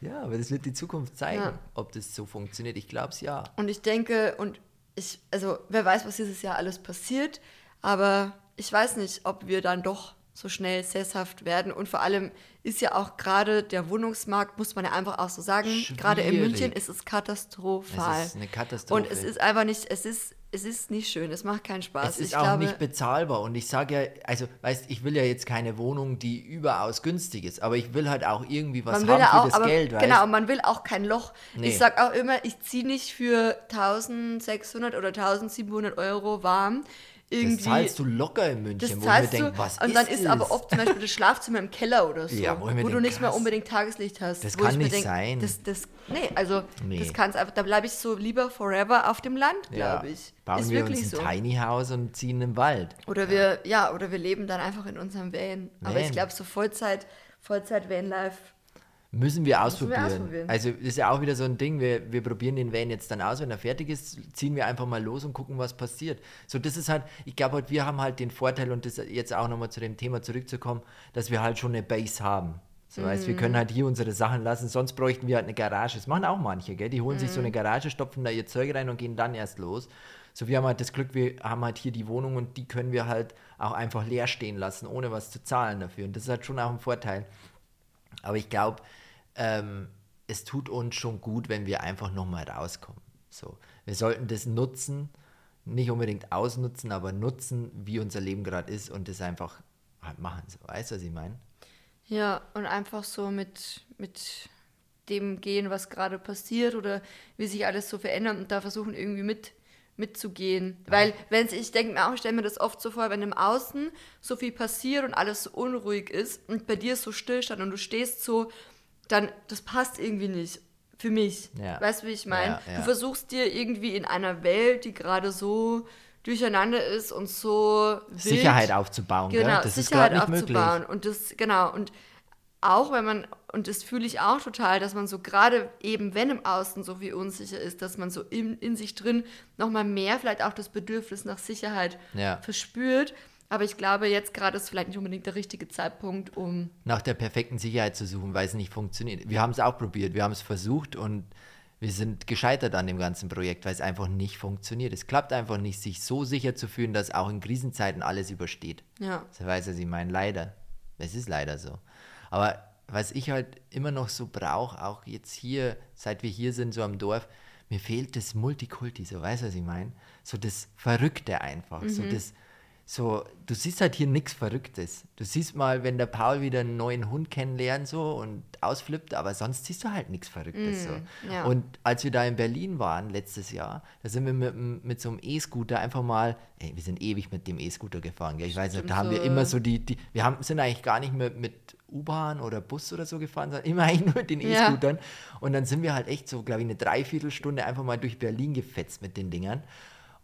Ja, aber das wird die Zukunft zeigen, ja. ob das so funktioniert. Ich glaube es ja. Und ich denke, und ich, also wer weiß, was dieses Jahr alles passiert, aber ich weiß nicht, ob wir dann doch so schnell sesshaft werden. Und vor allem ist ja auch gerade der Wohnungsmarkt, muss man ja einfach auch so sagen, gerade in München ist es katastrophal. Es ist eine Katastrophe. Und es ist einfach nicht, es ist es ist nicht schön, es macht keinen Spaß. Es ist ich auch glaube, nicht bezahlbar und ich sage ja, also weißt, ich will ja jetzt keine Wohnung, die überaus günstig ist, aber ich will halt auch irgendwie was haben für auch, das aber, Geld, weißt? Genau, und man will auch kein Loch. Nee. Ich sage auch immer, ich ziehe nicht für 1600 oder 1700 Euro warm irgendwie. Das zahlst du locker in München, das wo ich mir denke, was Und dann ist, aber oft zum Beispiel das Schlafzimmer im Keller oder so, ja, wo, wo du nicht mehr unbedingt Tageslicht hast. Das kann nicht denk, sein. Das, das, nee, also nee. das kann's einfach, da bleibe ich so lieber forever auf dem Land, glaube ja. ich. Bauen ist wir uns ein so. Tiny House und ziehen im Wald. Oder ja. wir, ja, oder wir leben dann einfach in unserem Van. Aber ich glaube, so Vollzeit, Vollzeit Vanlife Müssen wir ausprobieren. Müssen wir ausprobieren. Also das ist ja auch wieder so ein Ding, wir, wir probieren den Van jetzt dann aus, wenn er fertig ist, ziehen wir einfach mal los und gucken, was passiert. So, das ist halt, ich glaube halt, wir haben halt den Vorteil, und das jetzt auch nochmal zu dem Thema zurückzukommen, dass wir halt schon eine Base haben. So, mhm. heißt, wir können halt hier unsere Sachen lassen, sonst bräuchten wir halt eine Garage. Das machen auch manche, gell? Die holen mhm. sich so eine mhm. Garage, stopfen da ihr Zeug rein und gehen dann erst los. So, wir haben halt das Glück, wir haben halt hier die Wohnung und die können wir halt auch einfach leer stehen lassen, ohne was zu zahlen dafür. Und das ist halt schon auch ein Vorteil. Aber ich glaube, ähm, es tut uns schon gut, wenn wir einfach nochmal rauskommen. So, wir sollten das nutzen, nicht unbedingt ausnutzen, aber nutzen, wie unser Leben gerade ist und das einfach halt machen. So, weißt du, was ich meine? Ja, und einfach so mit, mit dem gehen, was gerade passiert oder wie sich alles so verändert und da versuchen irgendwie mit mitzugehen. Ja. Weil, wenn ich denke mir auch, ich stelle mir das oft so vor, wenn im Außen so viel passiert und alles so unruhig ist und bei dir so Stillstand und du stehst so dann das passt irgendwie nicht für mich. Ja. Weißt du, wie ich meine? Ja, ja. Du versuchst dir irgendwie in einer Welt, die gerade so durcheinander ist und so wild, Sicherheit aufzubauen. Genau, gell? das Sicherheit ist nicht aufzubauen. Möglich. Und das, genau, und auch wenn man, und das fühle ich auch total, dass man so gerade eben, wenn im Außen so viel unsicher ist, dass man so in, in sich drin nochmal mehr vielleicht auch das Bedürfnis nach Sicherheit verspürt. Aber ich glaube, jetzt gerade ist vielleicht nicht unbedingt der richtige Zeitpunkt, um. Nach der perfekten Sicherheit zu suchen, weil es nicht funktioniert. Wir haben es auch probiert, wir haben es versucht und wir sind gescheitert an dem ganzen Projekt, weil es einfach nicht funktioniert. Es klappt einfach nicht, sich so sicher zu fühlen, dass auch in Krisenzeiten alles übersteht. Ja. Das weiß er, Sie meinen, leider. Es ist leider so. Aber was ich halt immer noch so brauche, auch jetzt hier, seit wir hier sind, so am Dorf, mir fehlt das Multikulti, so weißt du, was ich meine? So das Verrückte einfach, mhm. so das so, du siehst halt hier nichts Verrücktes. Du siehst mal, wenn der Paul wieder einen neuen Hund kennenlernt so und ausflippt, aber sonst siehst du halt nichts Verrücktes. Mm, so. Ja. Und als wir da in Berlin waren letztes Jahr, da sind wir mit, mit so einem E-Scooter einfach mal, ey, wir sind ewig mit dem E-Scooter gefahren, gell? ich weiß nicht, da haben wir immer so die, die wir haben, sind eigentlich gar nicht mehr mit U-Bahn oder Bus oder so gefahren, sondern immer eigentlich nur mit den E-Scootern. Ja. Und dann sind wir halt echt so, glaube ich, eine Dreiviertelstunde einfach mal durch Berlin gefetzt mit den Dingern.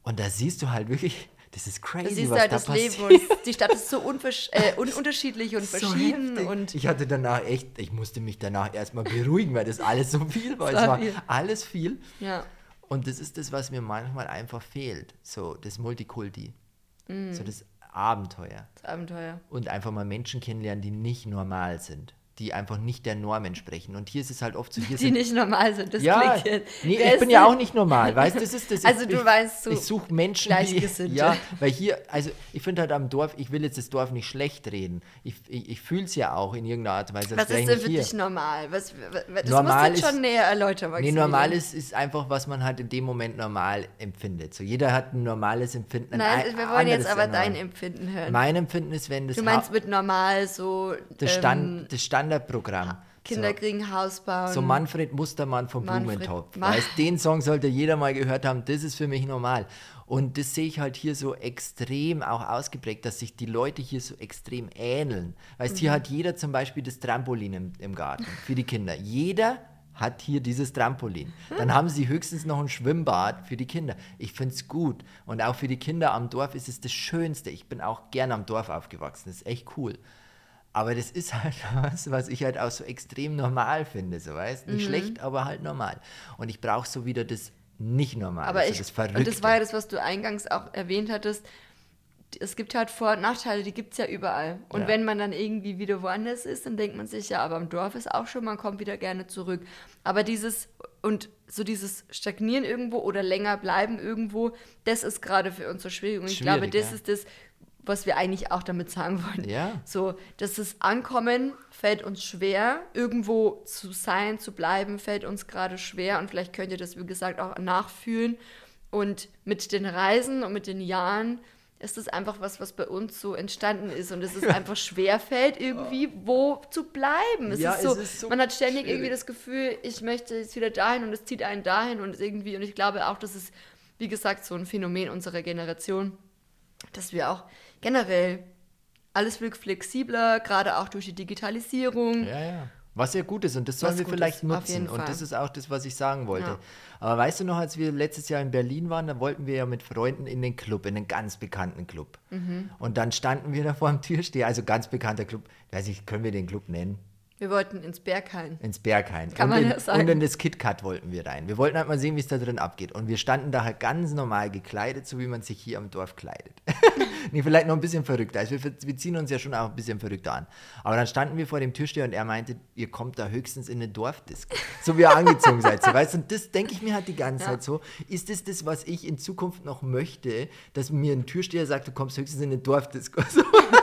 Und da siehst du halt wirklich, das ist crazy, das ist was halt da das passiert. Leben und die Stadt ist so äh, un unterschiedlich und verschieden. So und ich hatte danach echt, ich musste mich danach erstmal beruhigen, weil das alles so viel war. Es war viel. alles viel. Ja. Und das ist das, was mir manchmal einfach fehlt. So das Multikulti. Mm. So das Abenteuer. Das Abenteuer. Und einfach mal Menschen kennenlernen, die nicht normal sind die einfach nicht der Norm entsprechen. Und hier ist es halt oft so, hier die sind, nicht normal sind, das ja, klingt jetzt. Nee, ich bin ja auch nicht normal, weißt du, das ist das. Also ich, du weißt so. Ich suche Menschen, die, ja, weil hier, also ich finde halt am Dorf, ich will jetzt das Dorf nicht schlecht reden. Ich, ich, ich fühle es ja auch in irgendeiner Art und Weise. Was ist denn für dich normal? Was, das normal musst du schon näher erläutern, Nee, normal ist, ist einfach, was man halt in dem Moment normal empfindet. So, jeder hat ein normales Empfinden. Nein, ein, wir wollen jetzt aber dein Empfinden hören. Mein Empfinden ist, wenn das... Du meinst mit normal so... Das Stand, ähm, das Standardprogramm. Kinder so. kriegen Haus bauen. So Manfred Mustermann vom Manfred, Blumentopf. Ma weißt, den Song sollte jeder mal gehört haben. Das ist für mich normal. Und das sehe ich halt hier so extrem auch ausgeprägt, dass sich die Leute hier so extrem ähneln. Weißt, mhm. hier hat jeder zum Beispiel das Trampolin im, im Garten für die Kinder. Jeder hat hier dieses Trampolin. Dann haben sie höchstens noch ein Schwimmbad für die Kinder. Ich finde es gut. Und auch für die Kinder am Dorf ist es das Schönste. Ich bin auch gern am Dorf aufgewachsen. Das ist echt cool. Aber das ist halt was, was ich halt auch so extrem normal finde, so weißt Nicht mhm. schlecht, aber halt normal. Und ich brauche so wieder das nicht normal, aber also ich, das Verrückte. Und das war ja das, was du eingangs auch erwähnt hattest. Es gibt halt Vor- und Nachteile, die gibt es ja überall. Und ja. wenn man dann irgendwie wieder woanders ist, dann denkt man sich, ja, aber im Dorf ist auch schon, man kommt wieder gerne zurück. Aber dieses, und so dieses Stagnieren irgendwo oder länger bleiben irgendwo, das ist gerade für uns so schwierig. Und ich glaube, das ja. ist das, was wir eigentlich auch damit sagen wollen. Ja. So, dass das Ankommen fällt uns schwer, irgendwo zu sein, zu bleiben, fällt uns gerade schwer und vielleicht könnt ihr das, wie gesagt, auch nachfühlen. Und mit den Reisen und mit den Jahren ist das einfach was, was bei uns so entstanden ist und es ist einfach schwerfällt, irgendwie wo zu bleiben. Es, ja, ist, so, es ist so man hat ständig schwierig. irgendwie das Gefühl, ich möchte jetzt wieder dahin und es zieht einen dahin und irgendwie, und ich glaube auch, das ist, wie gesagt, so ein Phänomen unserer Generation, dass wir auch generell alles wird flexibler, gerade auch durch die Digitalisierung. Ja, ja. Was ja gut ist und das sollen wir vielleicht ist, nutzen. Und das ist auch das, was ich sagen wollte. Ja. Aber weißt du noch, als wir letztes Jahr in Berlin waren, da wollten wir ja mit Freunden in den Club, in den ganz bekannten Club. Mhm. Und dann standen wir da vor dem Türsteher, also ganz bekannter Club. Weiß ich, können wir den Club nennen? Wir wollten ins Berghain. Ins Berghain. Kann und man in, ja sagen. Und in das KitKat wollten wir rein. Wir wollten halt mal sehen, wie es da drin abgeht. Und wir standen da halt ganz normal gekleidet, so wie man sich hier am Dorf kleidet. nee, vielleicht noch ein bisschen verrückter. Also wir, wir ziehen uns ja schon auch ein bisschen verrückter an. Aber dann standen wir vor dem Türsteher und er meinte, ihr kommt da höchstens in eine Dorfdisco. So wie ihr angezogen seid. So, weißt? Und das denke ich mir halt die ganze Ja. Zeit so. Ist das das, was ich in Zukunft noch möchte, dass mir ein Türsteher sagt, du kommst höchstens in eine Dorfdisco?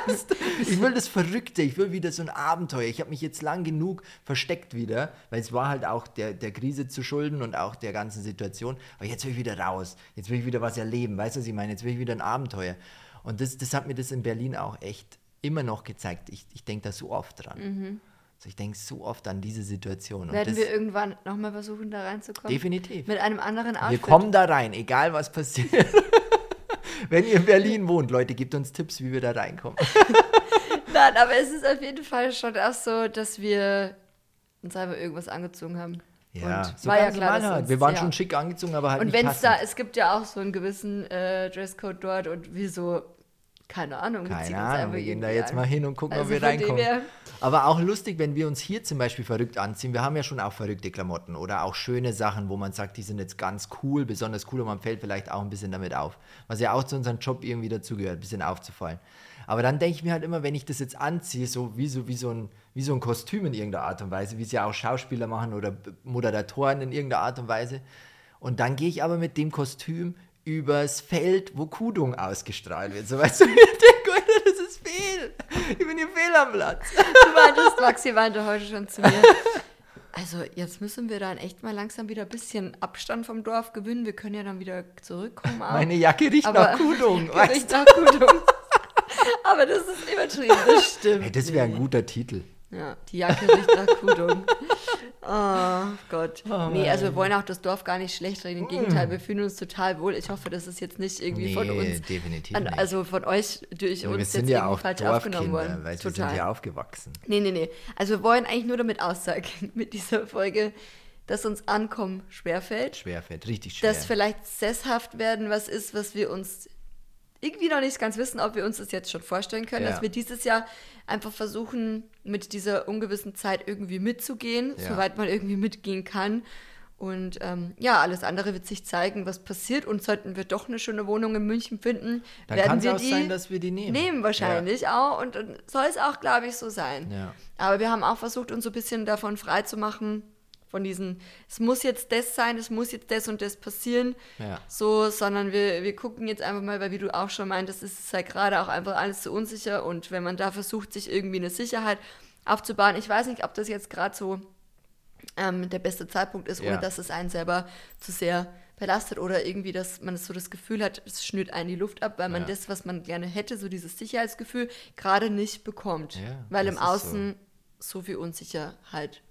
So, ich will das Verrückte, ich will wieder so ein Abenteuer. Ich habe mich jetzt lang genug versteckt wieder, weil es war halt auch der, der Krise zu schulden und auch der ganzen Situation. Aber jetzt will ich wieder raus. Jetzt will ich wieder was erleben. Weißt du, was ich meine? Jetzt will ich wieder ein Abenteuer. Und das, das hat mir das in Berlin auch echt immer noch gezeigt. Ich, ich denke da so oft dran. Also ich denke so oft an diese Situation. Werden wir irgendwann nochmal versuchen, da reinzukommen? definitiv. Mit einem anderen Wir Outfit. kommen da rein, egal was passiert. Wenn ihr in Berlin wohnt, Leute, gebt uns Tipps, wie wir da reinkommen. Nein, aber es ist auf jeden Fall schon erst so, dass wir uns einfach irgendwas angezogen haben. Ja, und so war ja klar, dass uns, Wir waren ja. schon schick angezogen, aber halt Und wenn es da, es gibt ja auch so einen gewissen äh, Dresscode dort und wieso, keine Ahnung, wir Keine uns Ahnung, wir gehen da jetzt an. mal hin und gucken, Also ob wir reinkommen. Aber auch lustig, wenn wir uns hier zum Beispiel verrückt anziehen. Wir haben ja schon auch verrückte Klamotten oder auch schöne Sachen, wo man sagt, die sind jetzt ganz cool, besonders cool und man fällt vielleicht auch ein bisschen damit auf. Was ja auch zu unserem Job irgendwie dazugehört, ein bisschen aufzufallen. Aber dann denke ich mir halt immer, wenn ich das jetzt anziehe, so wie so, wie so, ein, wie so ein Kostüm in irgendeiner Art und Weise, wie es ja auch Schauspieler machen oder Moderatoren in irgendeiner Art und Weise. Und dann gehe ich aber mit dem Kostüm übers Feld, wo Kudung ausgestrahlt wird. So weißt du, ich denke, Alter, das ist fehl. Ich bin hier fehl am Platz. Du meintest, Maxi meinte heute schon zu mir. Also jetzt müssen wir dann echt mal langsam wieder ein bisschen Abstand vom Dorf gewinnen. Wir können ja dann wieder zurückkommen. Meine Jacke riecht Aber- nach Kudung. Riecht nach Kudung. Aber das ist übertrieben, das stimmt. Hey, das wäre ein guter Titel. Ja, die Jacke riecht nach Kudung. Oh Gott. nee, also wir wollen auch das Dorf gar nicht schlecht reden. Im Gegenteil, wir fühlen uns total wohl. Ich hoffe, das ist jetzt nicht irgendwie von Nee, uns, definitiv an, also von euch durch wir uns sind jetzt ja irgendwie auch falsch aufgenommen worden. weil wir sind Total. ja aufgewachsen. Nee, nee, nee. Also wir wollen eigentlich nur damit aussagen, mit dieser Folge, dass uns Ankommen schwerfällt. Schwerfällt, richtig schwer. Dass vielleicht sesshaft werden was ist, was wir uns irgendwie noch nicht ganz wissen, ob wir uns das jetzt schon vorstellen können, Ja. dass wir dieses Jahr einfach versuchen, mit dieser ungewissen Zeit irgendwie mitzugehen, Ja. soweit man irgendwie mitgehen kann. Und ähm, ja, alles andere wird sich zeigen, was passiert. Und sollten wir doch eine schöne Wohnung in München finden, Dann werden wir auch die sein, dass wir die nehmen. nehmen wahrscheinlich auch. Und dann soll es auch, glaube ich, so sein. Ja. Aber wir haben auch versucht, uns so ein bisschen davon frei zu machen, von diesen, es muss jetzt das sein, es muss jetzt das und das passieren. Ja. So, sondern wir, wir gucken jetzt einfach mal, weil wie du auch schon meintest, ist es halt gerade auch einfach alles zu unsicher. Und wenn man da versucht, sich irgendwie eine Sicherheit aufzubauen, ich weiß nicht, ob das jetzt gerade so ähm, der beste Zeitpunkt ist, ohne Ja. dass es einen selber zu sehr belastet oder irgendwie, dass man so das Gefühl hat, es schnürt einen die Luft ab, weil man Ja. das, was man gerne hätte, so dieses Sicherheitsgefühl, gerade nicht bekommt. Ja, weil im ist so. Außen so. viel Unsicherheit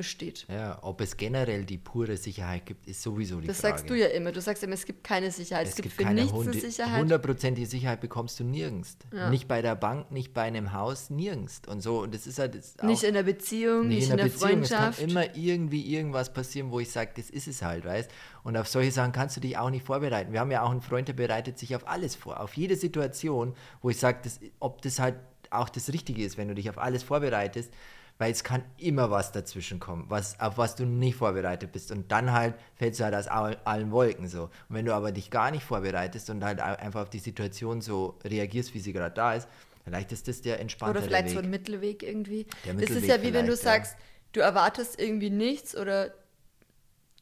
besteht. Ja, ob es generell die pure Sicherheit gibt, ist sowieso die Das Frage. sagst du ja immer. Du sagst immer, es gibt keine Sicherheit. Es, Es gibt, gibt für keine nichts eine Sicherheit. hundertprozentige Sicherheit bekommst du nirgends. Ja. Nicht bei der Bank, nicht bei einem Haus, nirgends. Und so, und das ist halt das auch Nicht in der Beziehung, nicht, in der, Beziehung. Es kann Freundschaft. immer irgendwie irgendwas passieren, wo ich sage, das ist es halt, weißt Und auf solche Sachen kannst du dich auch nicht vorbereiten. Wir haben ja auch einen Freund, der bereitet sich auf alles vor. Auf jede Situation, wo ich sage, das, ob das halt auch das Richtige ist, wenn du dich auf alles vorbereitest. Weil es kann immer was dazwischen kommen, was, auf was du nicht vorbereitet bist. Und dann halt fällst du halt aus all- allen Wolken so. Und wenn du aber dich gar nicht vorbereitest und halt einfach auf die Situation so reagierst, wie sie gerade da ist, vielleicht ist das der entspanntere Oder vielleicht Weg. so ein Mittelweg irgendwie. Der das ist Mittelweg ja wie wenn du ja. sagst, du erwartest irgendwie nichts oder,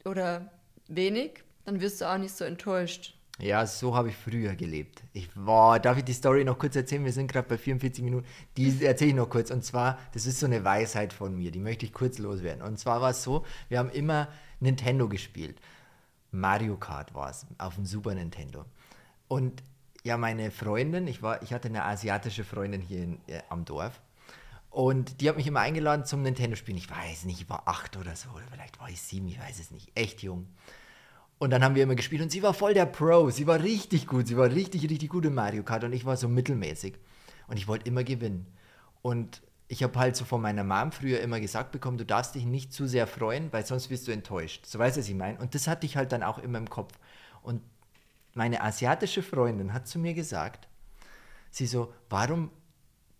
oder wenig, dann wirst du auch nicht so enttäuscht. Ja, so habe ich früher gelebt. Ich, boah, darf ich die Story noch kurz erzählen? Wir sind gerade bei 44 Minuten. Die erzähle ich noch kurz. Und zwar, das ist so eine Weisheit von mir, die möchte ich kurz loswerden. Und zwar war es so, wir haben immer Nintendo gespielt. Mario Kart war es, auf dem Super Nintendo. Und ja, meine Freundin, ich, war, ich hatte eine asiatische Freundin hier in, äh, am Dorf. Und die hat mich immer eingeladen zum Nintendo-Spielen. Ich weiß nicht, ich war acht oder so, oder vielleicht war ich sieben, ich weiß es nicht. Echt jung. Und dann haben wir immer gespielt und sie war voll der Pro. Sie war richtig gut. Sie war richtig, richtig gut in Mario Kart und ich war so mittelmäßig. Und ich wollte immer gewinnen. Und ich habe halt so von meiner Mom früher immer gesagt bekommen, du darfst dich nicht zu sehr freuen, weil sonst wirst du enttäuscht. So weißt du, was ich meine. Und das hatte ich halt dann auch immer im Kopf. Und meine asiatische Freundin hat zu mir gesagt, sie so, warum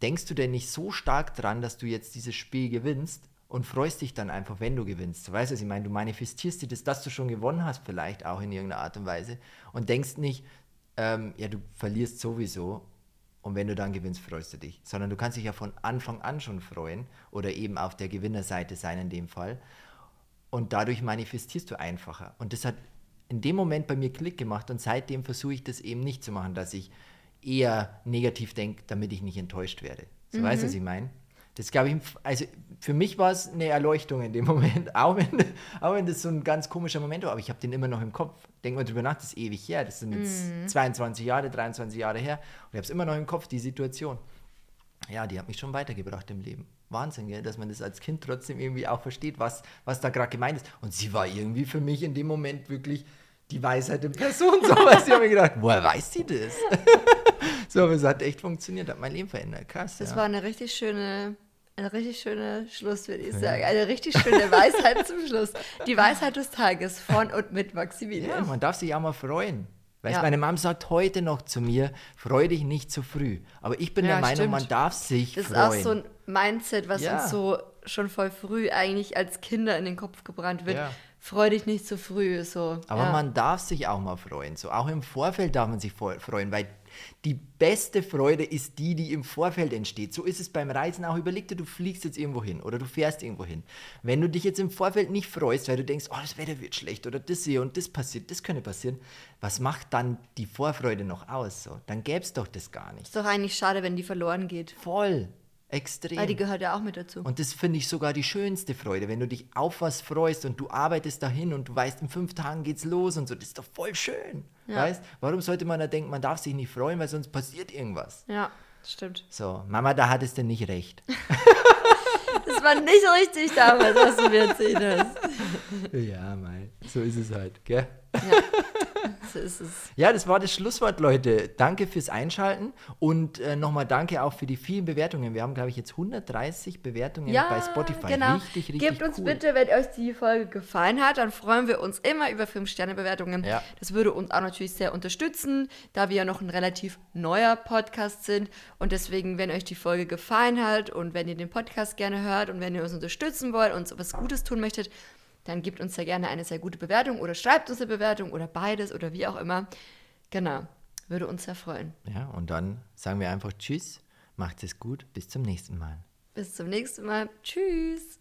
denkst du denn nicht so stark dran, dass du jetzt dieses Spiel gewinnst? Und freust dich dann einfach, wenn du gewinnst. Du weißt, was ich meine, du manifestierst dir das, dass du schon gewonnen hast, vielleicht auch in irgendeiner Art und Weise und denkst nicht, ähm, ja, du verlierst sowieso und wenn du dann gewinnst, freust du dich, sondern du kannst dich ja von Anfang an schon freuen oder eben auf der Gewinnerseite sein in dem Fall und dadurch manifestierst du einfacher. Und das hat in dem Moment bei mir Klick gemacht und seitdem versuche ich das eben nicht zu machen, dass ich eher negativ denke, damit ich nicht enttäuscht werde. So mhm. weißt du, was ich meine? Das glaube ich, also für mich war es eine Erleuchtung in dem Moment, auch wenn, auch wenn das so ein ganz komischer Moment war, aber ich habe den immer noch im Kopf. Denk mal drüber nach, das ist ewig her, das sind jetzt mm. 22 Jahre, 23 Jahre her und ich habe es immer noch im Kopf, die Situation. Ja, die hat mich schon weitergebracht im Leben. Wahnsinn, gell? dass man das als Kind trotzdem irgendwie auch versteht, was, was da gerade gemeint ist. Und sie war irgendwie für mich in dem Moment wirklich die Weisheit in Person. So, was ich habe mir gedacht, woher weiß sie das? so, aber es hat echt funktioniert, hat mein Leben verändert. Krass. Das ja. war eine richtig schöne ein richtig schöner Schluss, würde ich sagen. Eine richtig schöne Weisheit zum Schluss. Die Weisheit des Tages von und mit Maximilian. Ja, man darf sich auch mal freuen. Weißt, ja. meine Mom sagt heute noch zu mir, freu dich nicht zu früh. Aber ich bin ja, der Meinung, stimmt. man darf sich das freuen. Das ist auch so ein Mindset, was ja. uns so schon voll früh eigentlich als Kinder in den Kopf gebrannt wird. Ja. Freu dich nicht zu früh. So. Aber man darf sich auch mal freuen. So, auch im Vorfeld darf man sich freuen, weil die beste Freude ist die, die im Vorfeld entsteht. So ist es beim Reisen auch. Überleg dir, du fliegst jetzt irgendwo hin oder du fährst irgendwo hin. Wenn du dich jetzt im Vorfeld nicht freust, weil du denkst, oh, das Wetter wird schlecht oder das hier und das passiert, das könnte passieren, was macht dann die Vorfreude noch aus? So, dann gäbe es doch das gar nicht. Ist doch eigentlich schade, wenn die verloren geht. Voll. Extrem. Weil die gehört ja auch mit dazu. Und das finde ich sogar die schönste Freude, wenn du dich auf was freust und du arbeitest dahin und du weißt, in fünf Tagen geht's los und so. Das ist doch voll schön. Ja. Weißt? Warum sollte man da denken, man darf sich nicht freuen, weil sonst passiert irgendwas? Ja, stimmt. So, Mama, da hattest du nicht recht. das war nicht richtig damals, was du mir erzählt hast. Ja, Mai, so ist es halt, gell? Ja. So ist es. Ja, das war das Schlusswort, Leute. Danke fürs Einschalten und äh, nochmal danke auch für die vielen Bewertungen. Wir haben, glaube ich, jetzt 130 Bewertungen ja, bei Spotify. Genau. Richtig, richtig Gebt uns cool. bitte, wenn euch die Folge gefallen hat, dann freuen wir uns immer über 5-Sterne-Bewertungen. Ja. Das würde uns auch natürlich sehr unterstützen, da wir ja noch ein relativ neuer Podcast sind. Und deswegen, wenn euch die Folge gefallen hat und wenn ihr den Podcast gerne hört und wenn ihr uns unterstützen wollt und was Gutes tun möchtet, dann gebt uns sehr gerne eine sehr gute Bewertung oder schreibt uns eine Bewertung oder beides oder wie auch immer. Genau, würde uns sehr freuen. Ja, und dann sagen wir einfach Tschüss, macht es gut, bis zum nächsten Mal. Bis zum nächsten Mal. Tschüss.